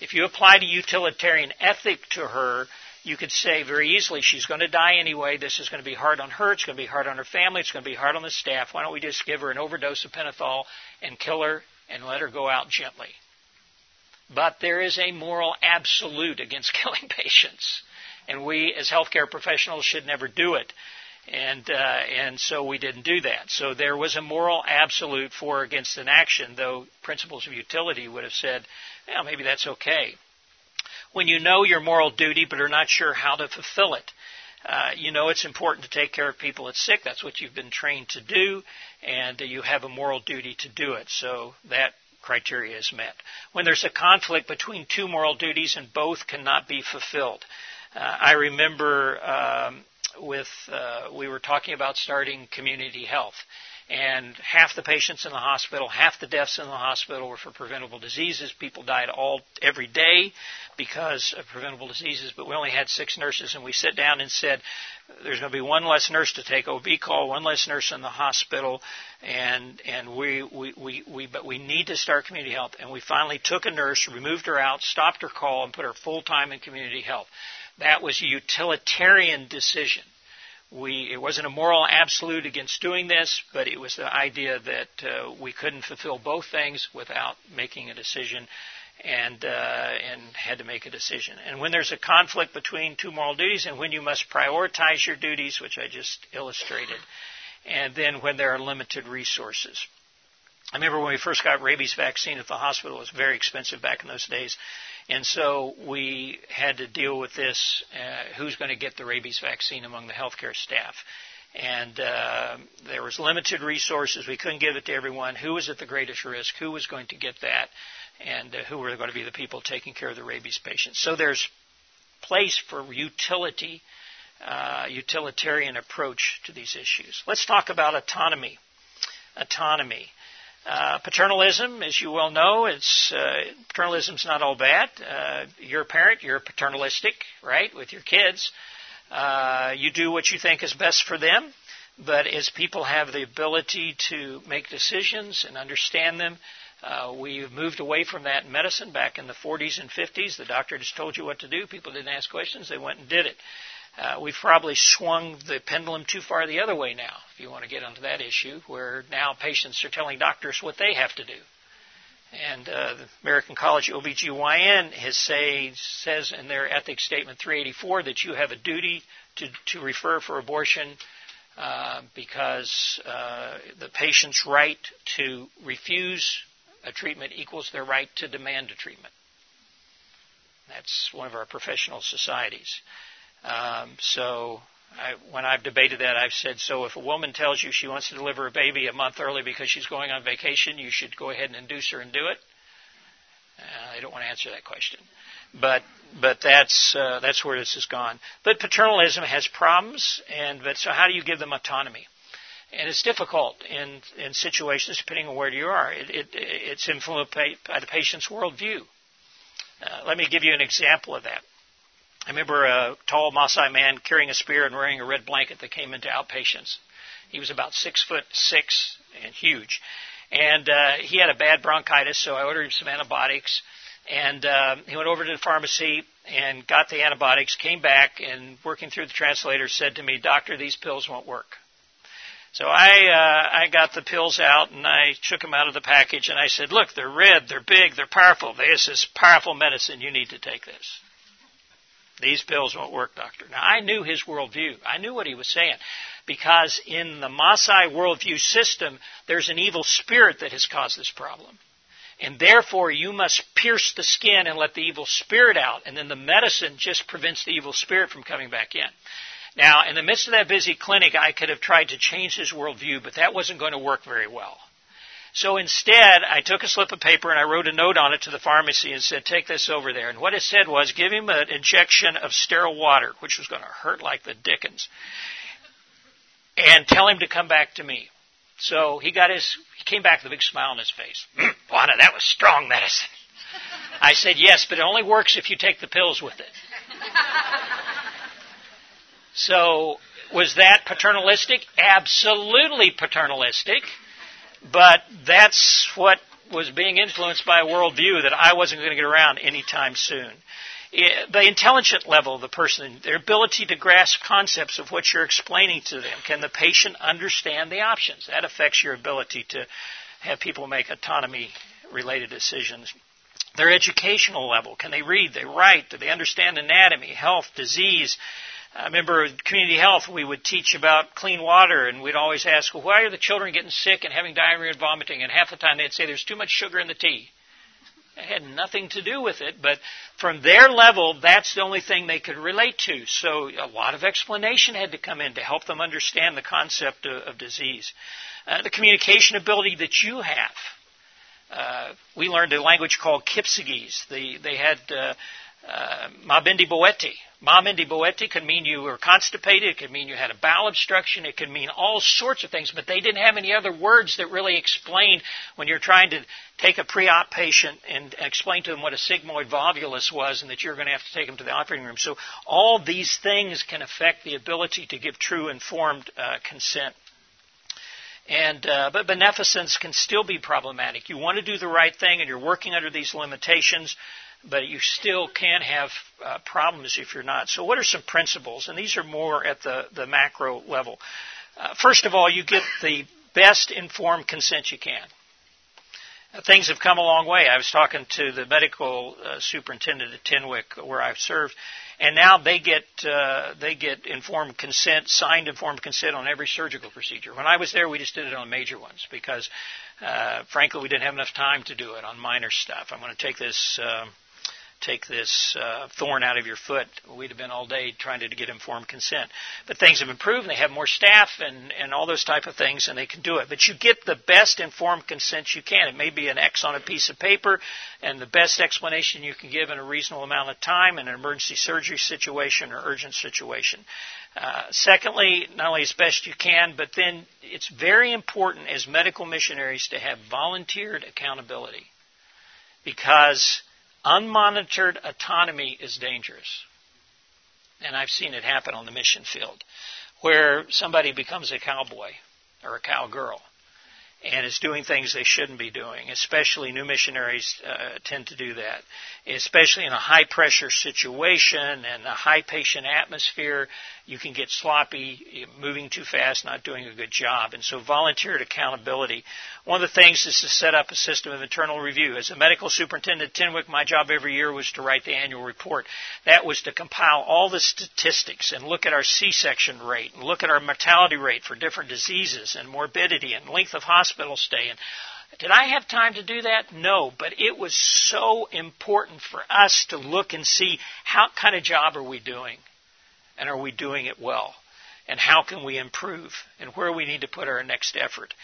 If you applied a utilitarian ethic to her, you could say very easily, she's going to die anyway. This is going to be hard on her. It's going to be hard on her family. It's going to be hard on the staff. Why don't we just give her an overdose of pentothal and kill her and let her go out gently? But there is a moral absolute against killing patients. And we, as healthcare professionals, should never do it. And, uh, and so we didn't do that. So there was a moral absolute for or against an action, though principles of utility would have said, well, maybe that's okay. When you know your moral duty but are not sure how to fulfill it, uh, you know it's important to take care of people that's sick. That's what you've been trained to do, and uh, you have a moral duty to do it. So that criteria is met. When there's a conflict between two moral duties and both cannot be fulfilled. Uh, I remember um, with uh, we were talking about starting community health, and half the patients in the hospital, half the deaths in the hospital were for preventable diseases. People died all every day because of preventable diseases, but we only had six nurses, and we sat down and said, "There's going to be one less nurse to take OB call, one less nurse in the hospital, and and we we we, we but we need to start community health." And we finally took a nurse, removed her out, stopped her call, and put her full time in community health. That was a utilitarian decision we it wasn't a moral absolute against doing this, but it was the idea that uh, we couldn't fulfill both things without making a decision, and uh, and had to make a decision. And when there's a conflict between two moral duties, and when you must prioritize your duties, which I just illustrated, and then when there are limited resources. I remember when we first got rabies vaccine at the hospital; it was very expensive back in those days, and so we had to deal with this uh, who's going to get the rabies vaccine among the healthcare staff. And uh, there was limited resources. We couldn't give it to everyone. Who was at the greatest risk? Who was going to get that? And uh, who were going to be the people taking care of the rabies patients? So there's place for utility, uh, utilitarian approach to these issues. Let's talk about autonomy. Autonomy. Uh, paternalism, as you well know, it's uh, paternalism's not all bad. Uh, you're a parent, you're paternalistic, right, with your kids. Uh, you do what you think is best for them, but as people have the ability to make decisions and understand them, Uh, we've moved away from that in medicine back in the 40s and 50s. The doctor just told you what to do. People didn't ask questions. They went and did it. Uh, we've probably swung the pendulum too far the other way now, if you want to get onto that issue, where now patients are telling doctors what they have to do. And uh, the American College OBGYN has say, says in their ethics statement 384 that you have a duty to, to refer for abortion uh, because uh, the patient's right to refuse a treatment equals their right to demand a treatment. That's one of our professional societies. Um, so I, when I've debated that, I've said, so if a woman tells you she wants to deliver a baby a month early because she's going on vacation, you should go ahead and induce her and do it. Uh, I don't want to answer that question, but but that's uh, that's where this has gone. But paternalism has problems, and but so how do you give them autonomy? And it's difficult in in situations depending on where you are. It, it, it's influenced by, the patient's worldview. Uh, let me give you an example of that. I remember a tall Maasai man carrying a spear and wearing a red blanket that came into outpatients. He was about six foot six and huge. And uh, he had a bad bronchitis, so I ordered him some antibiotics. And uh, he went over to the pharmacy and got the antibiotics, came back, and working through the translator said to me, Doctor, these pills won't work. So I uh, I got the pills out and I took them out of the package and I said, look, they're red, they're big, they're powerful. This is powerful medicine. You need to take this. These pills won't work, doctor. Now, I knew his worldview. I knew what he was saying. Because in the Maasai worldview system, there's an evil spirit that has caused this problem. And therefore, you must pierce the skin and let the evil spirit out. And then the medicine just prevents the evil spirit from coming back in. Now, in the midst of that busy clinic, I could have tried to change his worldview, but that wasn't going to work very well. So instead, I took a slip of paper and I wrote a note on it to the pharmacy and said, take this over there. And what it said was, give him an injection of sterile water, which was going to hurt like the dickens, and tell him to come back to me. So he got his, he came back with a big smile on his face. Wanda, that was strong medicine. I said, yes, but it only works if you take the pills with it. so, was that paternalistic? Absolutely paternalistic. But that's what was being influenced by a worldview that I wasn't going to get around anytime soon. It, the intelligent level of the person, their ability to grasp concepts of what you're explaining to them. Can the patient understand the options? That affects your ability to have people make autonomy related decisions. Their educational level. Can they read? They write? Do they understand anatomy, health, disease? I remember community health, we would teach about clean water, and we'd always ask, well, why are the children getting sick and having diarrhea and vomiting? And half the time they'd say there's too much sugar in the tea. It had nothing to do with it, but from their level, that's the only thing they could relate to. So a lot of explanation had to come in to help them understand the concept of, of disease. Uh, the communication ability that you have. Uh, we learned a language called Kipsigis. The, they had uh, uh, Mabindi Boeti. Mabindi Boeti could mean you were constipated. It could mean you had a bowel obstruction. It could mean all sorts of things, but they didn't have any other words that really explained when you're trying to take a pre-op patient and explain to them what a sigmoid volvulus was and that you're going to have to take them to the operating room. So all these things can affect the ability to give true informed uh, consent. And uh, but beneficence can still be problematic. You want to do the right thing, and you're working under these limitations but you still can have uh, problems if you're not. So, what are some principles? And these are more at the, the macro level. Uh, first of all, you get the best informed consent you can. Uh, things have come a long way. I was talking to the medical uh, superintendent at Tenwek, where I've served, and now they get uh, they get informed consent, signed informed consent on every surgical procedure. When I was there, we just did it on major ones because, uh, frankly, we didn't have enough time to do it on minor stuff. I'm going to take this. Uh, take this uh, thorn out of your foot. We'd have been all day trying to get informed consent. But things have improved. They have more staff and, and all those type of things, and they can do it. But you get the best informed consent you can. It may be an X on a piece of paper, and the best explanation you can give in a reasonable amount of time in an emergency surgery situation or urgent situation. Uh, secondly, not only as best you can, but then it's very important as medical missionaries to have volunteered accountability because Unmonitored autonomy is dangerous. And I've seen it happen on the mission field where somebody becomes a cowboy or a cowgirl. and is doing things they shouldn't be doing. Especially new missionaries uh, tend to do that, especially in a high pressure situation and a high patient atmosphere. You can get sloppy, moving too fast, not doing a good job. And so volunteered accountability. One of the things is to set up a system of internal review. As a medical superintendent at Tenwek, my job every year was to write the annual report. That was to compile all the statistics and look at our C-section rate and look at our mortality rate for different diseases and morbidity and length of hospital stay and did I have time to do that? No, but it was so important for us to look and see how kind of job are we doing? And are we doing it well? And how can we improve? And where we need to put our next effort?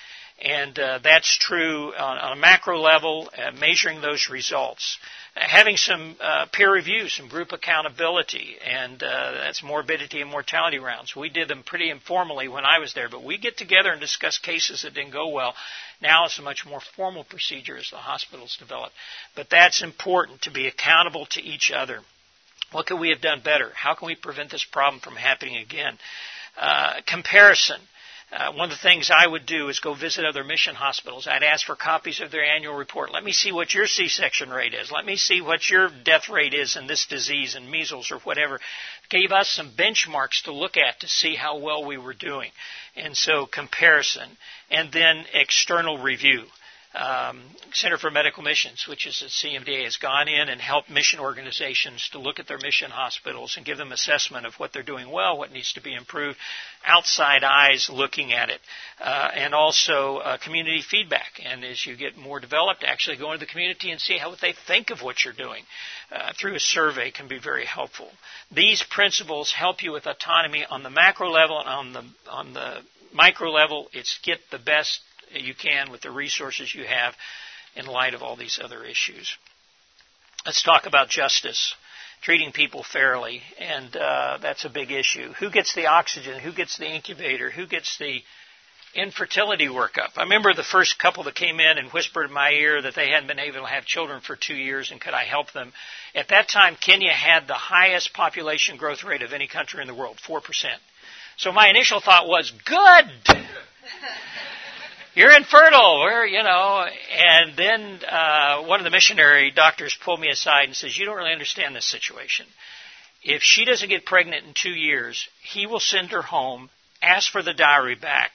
And uh, that's true on, on, a macro level, uh, measuring those results. Uh, having some uh, peer review, some group accountability, and uh, that's morbidity and mortality rounds. We did them pretty informally when I was there, but we get together and discuss cases that didn't go well. Now it's a much more formal procedure as the hospitals develop. But that's important to be accountable to each other. What could we have done better? How can we prevent this problem from happening again? Uh, comparison. Uh, one of the things I would do is go visit other mission hospitals. I'd ask for copies of their annual report. Let me see what your C-section rate is. Let me see what your death rate is in this disease and measles or whatever. Gave us some benchmarks to look at to see how well we were doing. And so comparison. And then external review um, Center for Medical Missions, which is at CMDA, has gone in and helped mission organizations to look at their mission hospitals and give them assessment of what they're doing well, what needs to be improved, outside eyes looking at it, uh, and also uh, community feedback. And as you get more developed, actually go into the community and see how they think of what you're doing uh, through a survey can be very helpful. These principles help you with autonomy on the macro level and on the on the micro level. It's get the best you can with the resources you have in light of all these other issues. Let's talk about justice, treating people fairly, and uh, that's a big issue. Who gets the oxygen? Who gets the incubator? Who gets the infertility workup? I remember the first couple that came in and whispered in my ear that they hadn't been able to have children for two years, and could I help them? At that time, Kenya had the highest population growth rate of any country in the world, four percent. So my initial thought was, good. You're infertile. We're, you know, and then uh, one of the missionary doctors pulled me aside and says, "You don't really understand this situation. If she doesn't get pregnant in two years, he will send her home, ask for the diary back.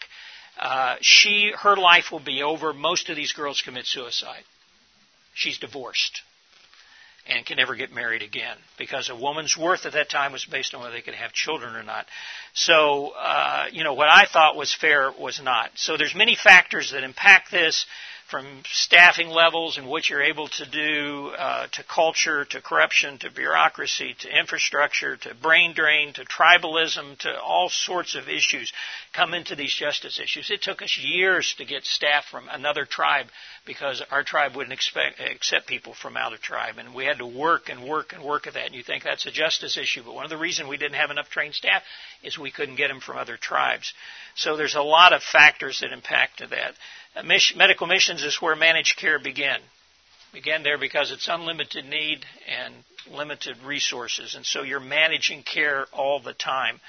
Uh, she, her life will be over. Most of these girls commit suicide. She's divorced." And can never get married again because a woman's worth at that time was based on whether they could have children or not. So, uh, you know, what I thought was fair was not. So there's many factors that impact this from staffing levels and what you're able to do uh, to culture to corruption to bureaucracy to infrastructure to brain drain to tribalism to all sorts of issues come into these justice issues. It took us years to get staff from another tribe because our tribe wouldn't expect, accept people from out of tribe, and we had to work and work and work at that. And you think that's a justice issue, but one of the reasons we didn't have enough trained staff is we couldn't get them from other tribes. So there's a lot of factors that impact that. Medical missions is where managed care began. Began there because it's unlimited need and limited resources, and so you're managing care all the time.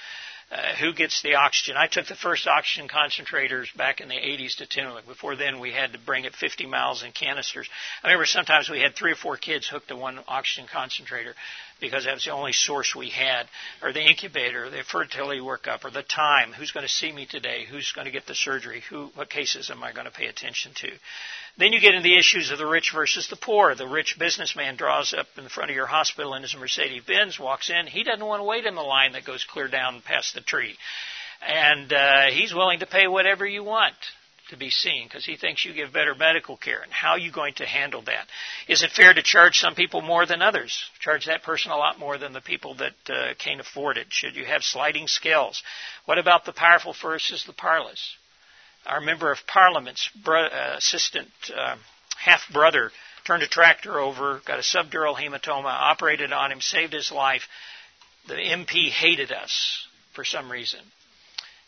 Uh, who gets the oxygen. I took the first oxygen concentrators back in the 80s to Tenwek. Before then, we had to bring it 50 miles in canisters. I remember sometimes we had three or four kids hooked to one oxygen concentrator because that was the only source we had, or the incubator, the fertility workup, or the time. Who's going to see me today? Who's going to get the surgery? Who, what cases am I going to pay attention to? Then you get into the issues of the rich versus the poor. The rich businessman draws up in front of your hospital in his Mercedes Benz, walks in. He doesn't want to wait in the line that goes clear down past the tree. And uh, he's willing to pay whatever you want to be seen because he thinks you give better medical care. And how are you going to handle that? Is it fair to charge some people more than others? Charge that person a lot more than the people that uh, can't afford it? Should you have sliding scales? What about the powerful versus the powerless? Our member of parliament's bro- uh, assistant uh, half brother turned a tractor over, got a subdural hematoma, operated on him, saved his life. The MP hated us for some reason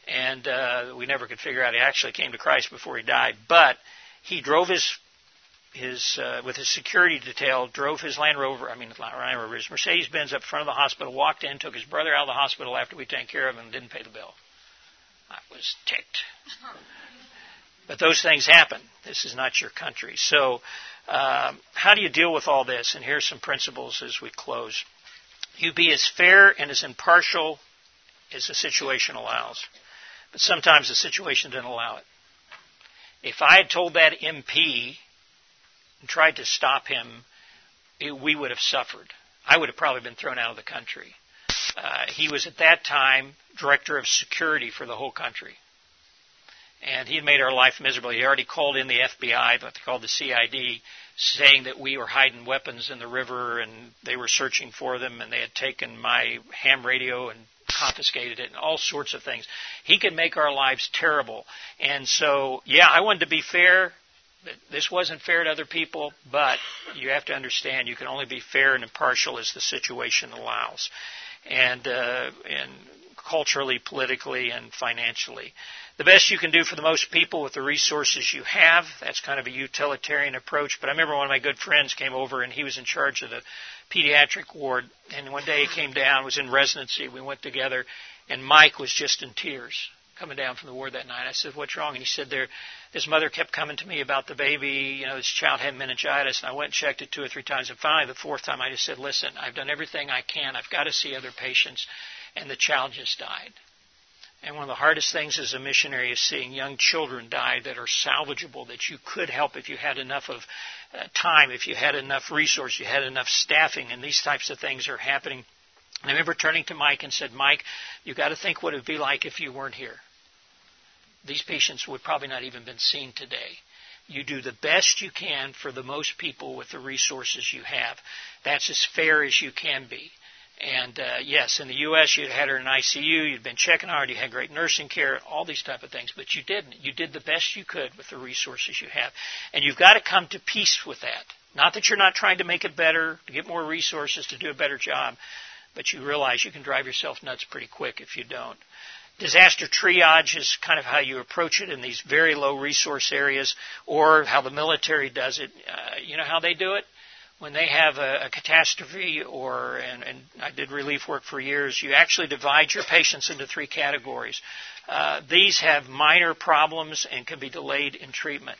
and uh, we never could figure out. He actually came to Christ before he died, but he drove his his uh, with his security detail, drove his Land Rover. I mean, Land Rover, his Mercedes Benz up front of the hospital, walked in, took his brother out of the hospital after we taken care of him, and didn't pay the bill. I was ticked. But those things happen. This is not your country. So, uh, how do you deal with all this? And here's some principles as we close. You be as fair and as impartial as the situation allows. But sometimes the situation didn't allow it. If I had told that MP and tried to stop him, it, we would have suffered. I would have probably been thrown out of the country. Uh, he was at that time director of security for the whole country. And he had made our life miserable. He already called in the FBI, what they called the CID, saying that we were hiding weapons in the river and they were searching for them and they had taken my ham radio and confiscated it and all sorts of things. He could make our lives terrible. And so, yeah, I wanted to be fair. This wasn't fair to other people, but you have to understand you can only be fair and impartial as the situation allows. And, uh, and culturally, politically, and financially. The best you can do for the most people with the resources you have, that's kind of a utilitarian approach. But I remember one of my good friends came over and he was in charge of the pediatric ward. And one day he came down, was in residency. We went together, and Mike was just in tears coming down from the ward that night. I said, "What's wrong?" And he said, "There, this mother kept coming to me about the baby. You know, this child had meningitis, and I went and checked it two or three times. And finally, the fourth time, I just said, "Listen, I've done everything I can. I've got to see other patients, and the child just died." And one of the hardest things as a missionary is seeing young children die that are salvageable, that you could help if you had enough of uh, time, if you had enough resource, you had enough staffing, and these types of things are happening. And I remember turning to Mike and said, Mike, you've got to think what it would be like if you weren't here. These patients would probably not even been seen today. You do the best you can for the most people with the resources you have. That's as fair as you can be. And uh, yes, in the U.S., you had her in ICU, you'd been checking on her, you had great nursing care, all these type of things, but you didn't. You did the best you could with the resources you have, and you've got to come to peace with that. Not that you're not trying to make it better, to get more resources, to do a better job, but you realize you can drive yourself nuts pretty quick if you don't. Disaster triage is kind of how you approach it in these very low resource areas, or how the military does it. Uh, you know how they do it? When they have a, a catastrophe or and, and, I did relief work for years, you actually divide your patients into three categories. Uh, these have minor problems and can be delayed in treatment.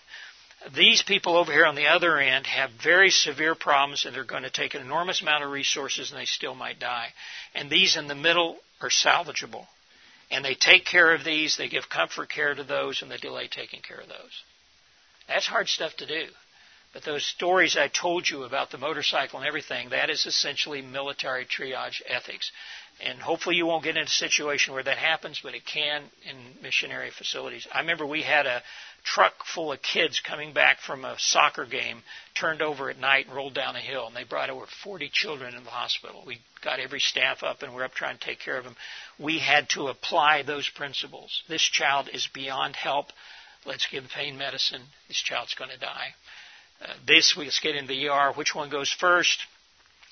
These people over here on the other end have very severe problems and they're going to take an enormous amount of resources and they still might die. And these in the middle are salvageable. And they take care of these, they give comfort care to those, and they delay taking care of those. That's hard stuff to do. But those stories I told you about the motorcycle and everything, that is essentially military triage ethics. And hopefully you won't get in a situation where that happens, but it can in missionary facilities. I remember we had a truck full of kids coming back from a soccer game, turned over at night and rolled down a hill, and they brought over 40 children in the hospital. We got every staff up and we're up trying to take care of them. We had to apply those principles. This child is beyond help. Let's give pain medicine. This child's going to die. Uh, this we get into the ER. Which one goes first?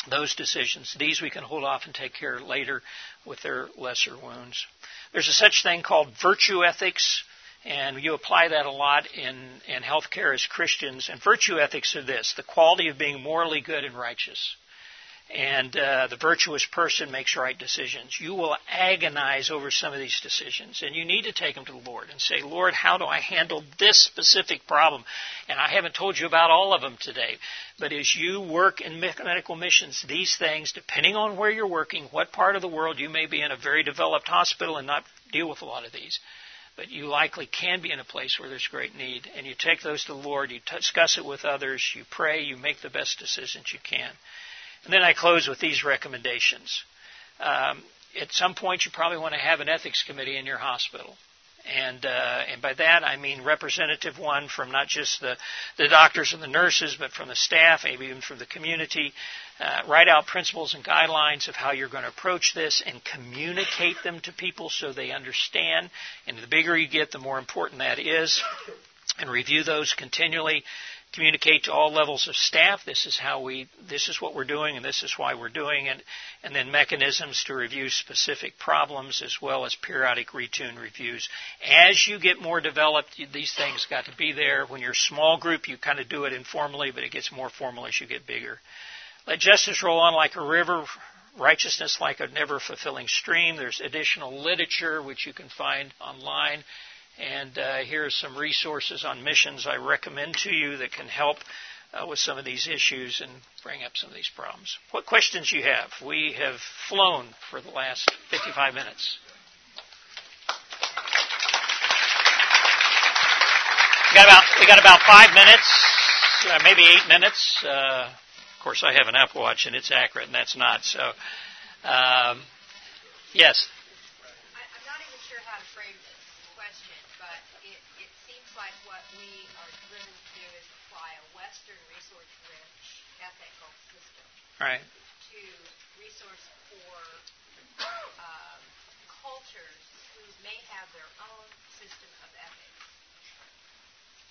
Those decisions. These we can hold off and take care later with their lesser wounds. There's a such thing called virtue ethics, and you apply that a lot in, in healthcare as Christians. And virtue ethics are this the quality of being morally good and righteous and uh, the virtuous person makes right decisions. You will agonize over some of these decisions, and you need to take them to the Lord and say, Lord, how do I handle this specific problem? And I haven't told you about all of them today, but as you work in medical missions, these things, depending on where you're working, what part of the world you may be in a very developed hospital and not deal with a lot of these. But you likely can be in a place where there's great need. And you take those to the Lord, you discuss it with others, you pray, you make the best decisions you can. And then I close with these recommendations. Um, at some point, you probably want to have an ethics committee in your hospital. And, uh, and by that I mean representative one from not just the, the doctors and the nurses, but from the staff, maybe even from the community. Uh, write out principles and guidelines of how you're going to approach this and communicate them to people so they understand. And the bigger you get, the more important that is. And review those continually communicate to all levels of staff this is how we this is what we're doing and this is why we're doing it. And then mechanisms to review specific problems as well as periodic retune reviews. As you get more developed these things got to be there. When you're a small group you kind of do it informally but it gets more formal as you get bigger. Let justice roll on like a river righteousness like a never fulfilling stream. There's additional literature which you can find online And uh, here are some resources on missions I recommend to you that can help uh, with some of these issues and bring up some of these problems. What questions you have? We have flown for the last 55 minutes. We got about, we got about five minutes, uh, maybe eight minutes. Uh, of course, I have an Apple Watch and it's accurate, and that's not. So, um, yes. Right. to resource for uh, cultures who may have their own system of ethics.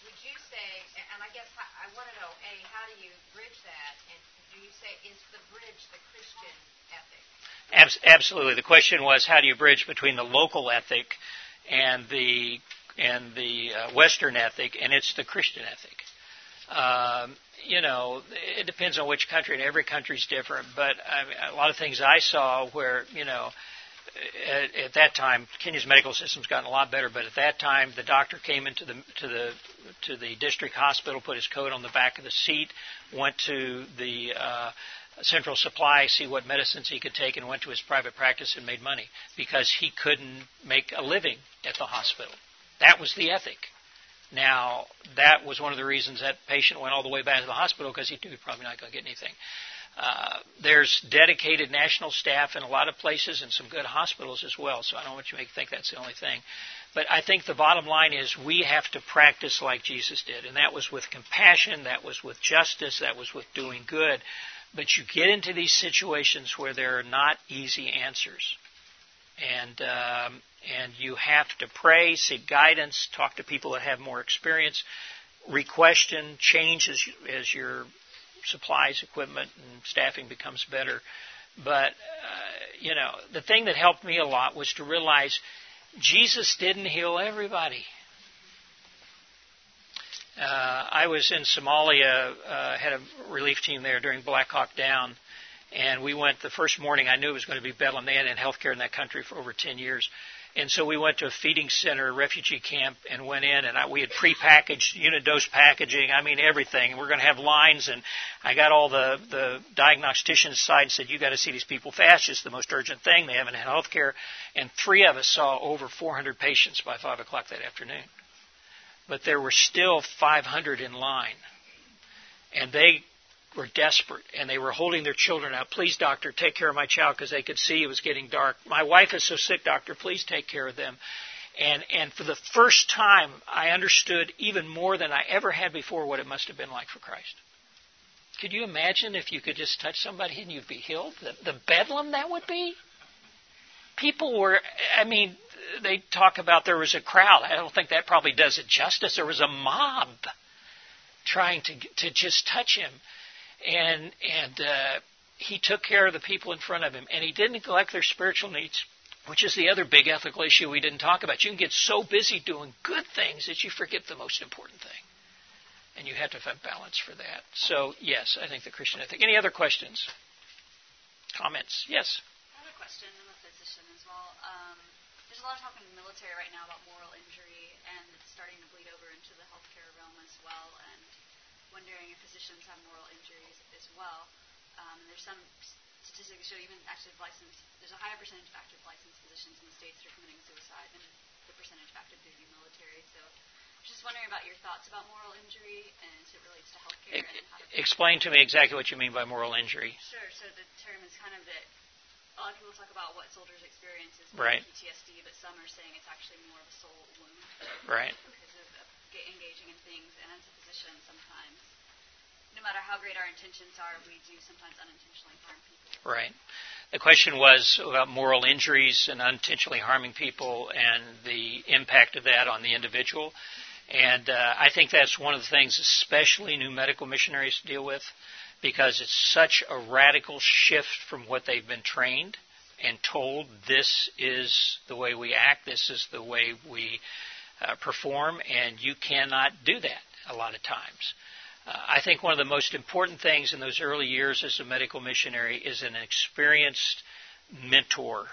Would you say, and I guess I want to know, A, how do you bridge that? And do you say, is the bridge the Christian ethic? Absolutely. The question was, how do you bridge between the local ethic and the and the uh, Western ethic, and it's the Christian ethic. Um, you know, it depends on which country, and every country's different. But I mean, a lot of things I saw where, you know, at, at that time, Kenya's medical system's gotten a lot better. But at that time, the doctor came into the to the to the district hospital, put his coat on the back of the seat, went to the uh, central supply, see what medicines he could take, and went to his private practice and made money because he couldn't make a living at the hospital. That was the ethic. Now, that was one of the reasons that patient went all the way back to the hospital because he knew he probably not going to get anything. Uh, there's dedicated national staff in a lot of places and some good hospitals as well, so I don't want you to think that's the only thing. But I think the bottom line is we have to practice like Jesus did, and that was with compassion, that was with justice, that was with doing good. But you get into these situations where there are not easy answers. And um, and you have to pray, seek guidance, talk to people that have more experience, re-question, change as, as your supplies, equipment, and staffing becomes better. But, uh, you know, the thing that helped me a lot was to realize Jesus didn't heal everybody. Uh, I was in Somalia, uh, had a relief team there during Black Hawk Down, and we went the first morning. I knew it was going to be Bedlam. They had in healthcare in that country for over 10 years. And so we went to a feeding center, a refugee camp, and went in, and I, we had prepackaged unit dose packaging. I mean everything. And we're going to have lines, and I got all the the diagnosticians side and said, "You got to see these people fast. It's the most urgent thing. They haven't had health care." And three of us saw over 400 patients by five o'clock that afternoon. But there were still 500 in line, and they were desperate and they were holding their children out. Please, doctor, take care of my child because they could see it was getting dark. My wife is so sick, doctor. Please take care of them. And and for the first time, I understood even more than I ever had before what it must have been like for Christ. Could you imagine if you could just touch somebody and you'd be healed? The, the bedlam that would be. People were. I mean, they talk about there was a crowd. I don't think that probably does it justice. There was a mob trying to to just touch him and and uh, he took care of the people in front of him, and he didn't neglect their spiritual needs, which is the other big ethical issue we didn't talk about. You can get so busy doing good things that you forget the most important thing, and you have to have balance for that. So yes, I think the Christian ethic. Any other questions? Comments? Yes. I have a question. I'm a physician as well. Um, there's a lot of talk in the military right now about moral injury, and it's starting to bleed over into the healthcare realm as well. And wondering if physicians have moral injuries as well. Um, there's some statistics show even active licensed, there's a higher percentage of active licensed physicians in the states that are committing suicide than the percentage of active duty military. So just wondering about your thoughts about moral injury and as it relates to healthcare. It, and how to explain to me exactly what you mean by moral injury. Sure. So the term is kind of that a lot of people talk about what soldiers experience as right. PTSD, but some are saying it's actually more of a soul wound. Right. Because of, of engaging in things, and as a sometimes, no matter how great our intentions are, we do sometimes unintentionally harm people. Right. The question was about moral injuries and unintentionally harming people and the impact of that on the individual. And uh, I think that's one of the things, especially new medical missionaries deal with, because it's such a radical shift from what they've been trained and told this is the way we act, this is the way we uh, perform, and you cannot do that a lot of times. Uh, I think one of the most important things in those early years as a medical missionary is an experienced mentor,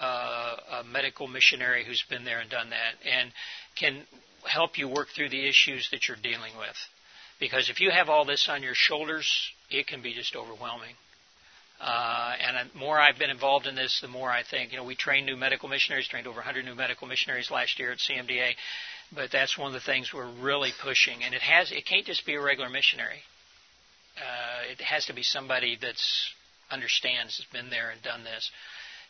uh, a medical missionary who's been there and done that. And can help you work through the issues that you're dealing with. Because if you have all this on your shoulders, it can be just overwhelming. Uh, and the more I've been involved in this, the more I think, you know, we train new medical missionaries, trained over 100 new medical missionaries last year at CMDA, but that's one of the things we're really pushing. And it has, it can't just be a regular missionary. Uh, it has to be somebody that's understands, has been there and done this.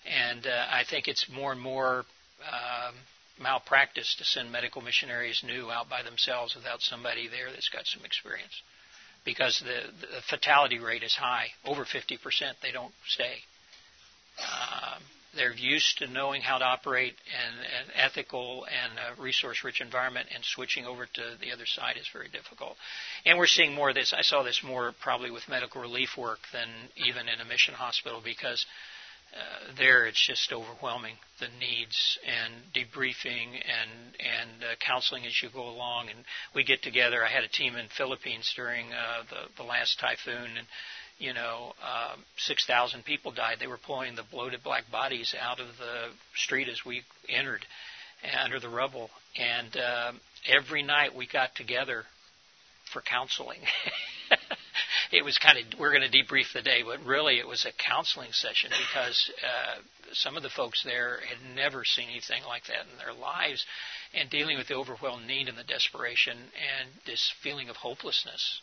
And uh, I think it's more and more um, malpractice to send medical missionaries new out by themselves without somebody there that's got some experience. Because the, the fatality rate is high, over 50%, they don't stay. Um, they're used to knowing how to operate in an ethical and resource rich environment, and switching over to the other side is very difficult. And we're seeing more of this. I saw this more probably with medical relief work than even in a mission hospital because uh, there it's just overwhelming the needs and debriefing and and uh, counseling as you go along. And we get together. I had a team in philippines during uh, the the last typhoon and you know um, 6000 people died. They were pulling the bloated black bodies out of the street as we entered under the rubble. And uh, every night we got together for counseling it was kind of we're going to debrief the day, but really it was a counseling session because uh, some of the folks there had never seen anything like that in their lives, and dealing with the overwhelming need and the desperation and this feeling of hopelessness.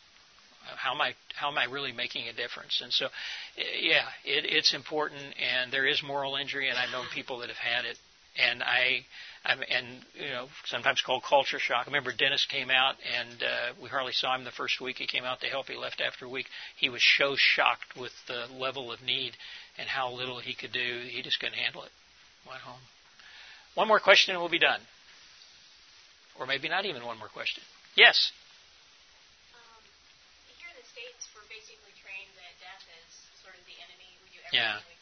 How am I? How am I really making a difference? And so, yeah, it, it's important, and there is moral injury, and I've known people that have had it, and I I'm, and you know sometimes called culture shock. I remember Dennis came out and uh, we hardly saw him the first week. He came out to help. He left after a week. He was so shocked with the level of need and how little he could do. He just couldn't handle it. Went home. One more question and we'll be done. Or maybe not even one more question. Yes. Um, here in the states, we're basically trained that death is sort of the enemy. We do everything yeah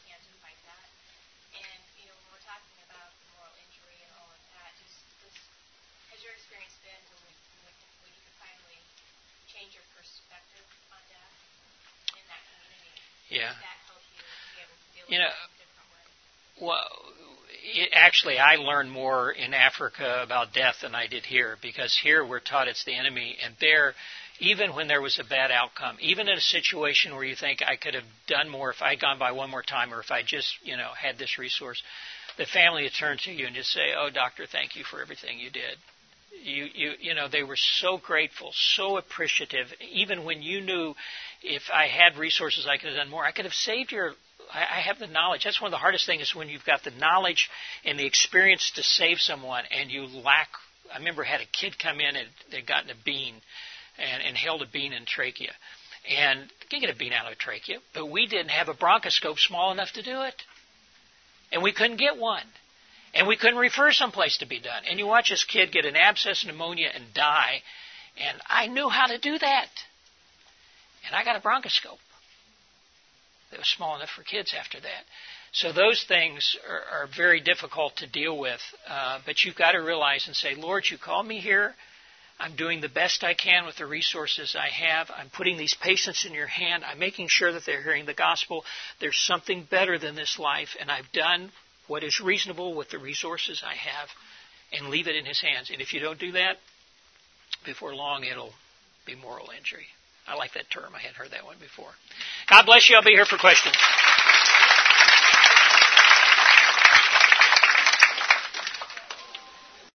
experience been when, when, when you could finally change your perspective on death in that community? Yeah. Does that help you be able to deal you with know, it in a different way? Well, it, actually, I learned more in Africa about death than I did here because here we're taught it's the enemy, and there, even when there was a bad outcome, even in a situation where you think I could have done more if I'd gone by one more time or if I just, you know, had this resource, the family would turn to you and just say, "Oh, doctor, thank you for everything you did." You, you, you know, they were so grateful, so appreciative. Even when you knew if I had resources, I could have done more. I could have saved your. I, I have the knowledge. That's one of the hardest things is when you've got the knowledge and the experience to save someone, and you lack. I remember had a kid come in and they'd gotten a bean, and, and held a bean in trachea, and can get a bean out of a trachea, but we didn't have a bronchoscope small enough to do it, and we couldn't get one. And we couldn't refer someplace to be done. And you watch this kid get an abscess pneumonia and die. And I knew how to do that. And I got a bronchoscope that was small enough for kids after that. So those things are, are very difficult to deal with. Uh, but you've got to realize and say, Lord, you called me here. I'm doing the best I can with the resources I have. I'm putting these patients in your hand. I'm making sure that they're hearing the gospel. There's something better than this life, and I've done what is reasonable with the resources I have and leave it in His hands. And if you don't do that, before long it'll be moral injury. I like that term. I hadn't heard that one before. God bless you. I'll be here for questions.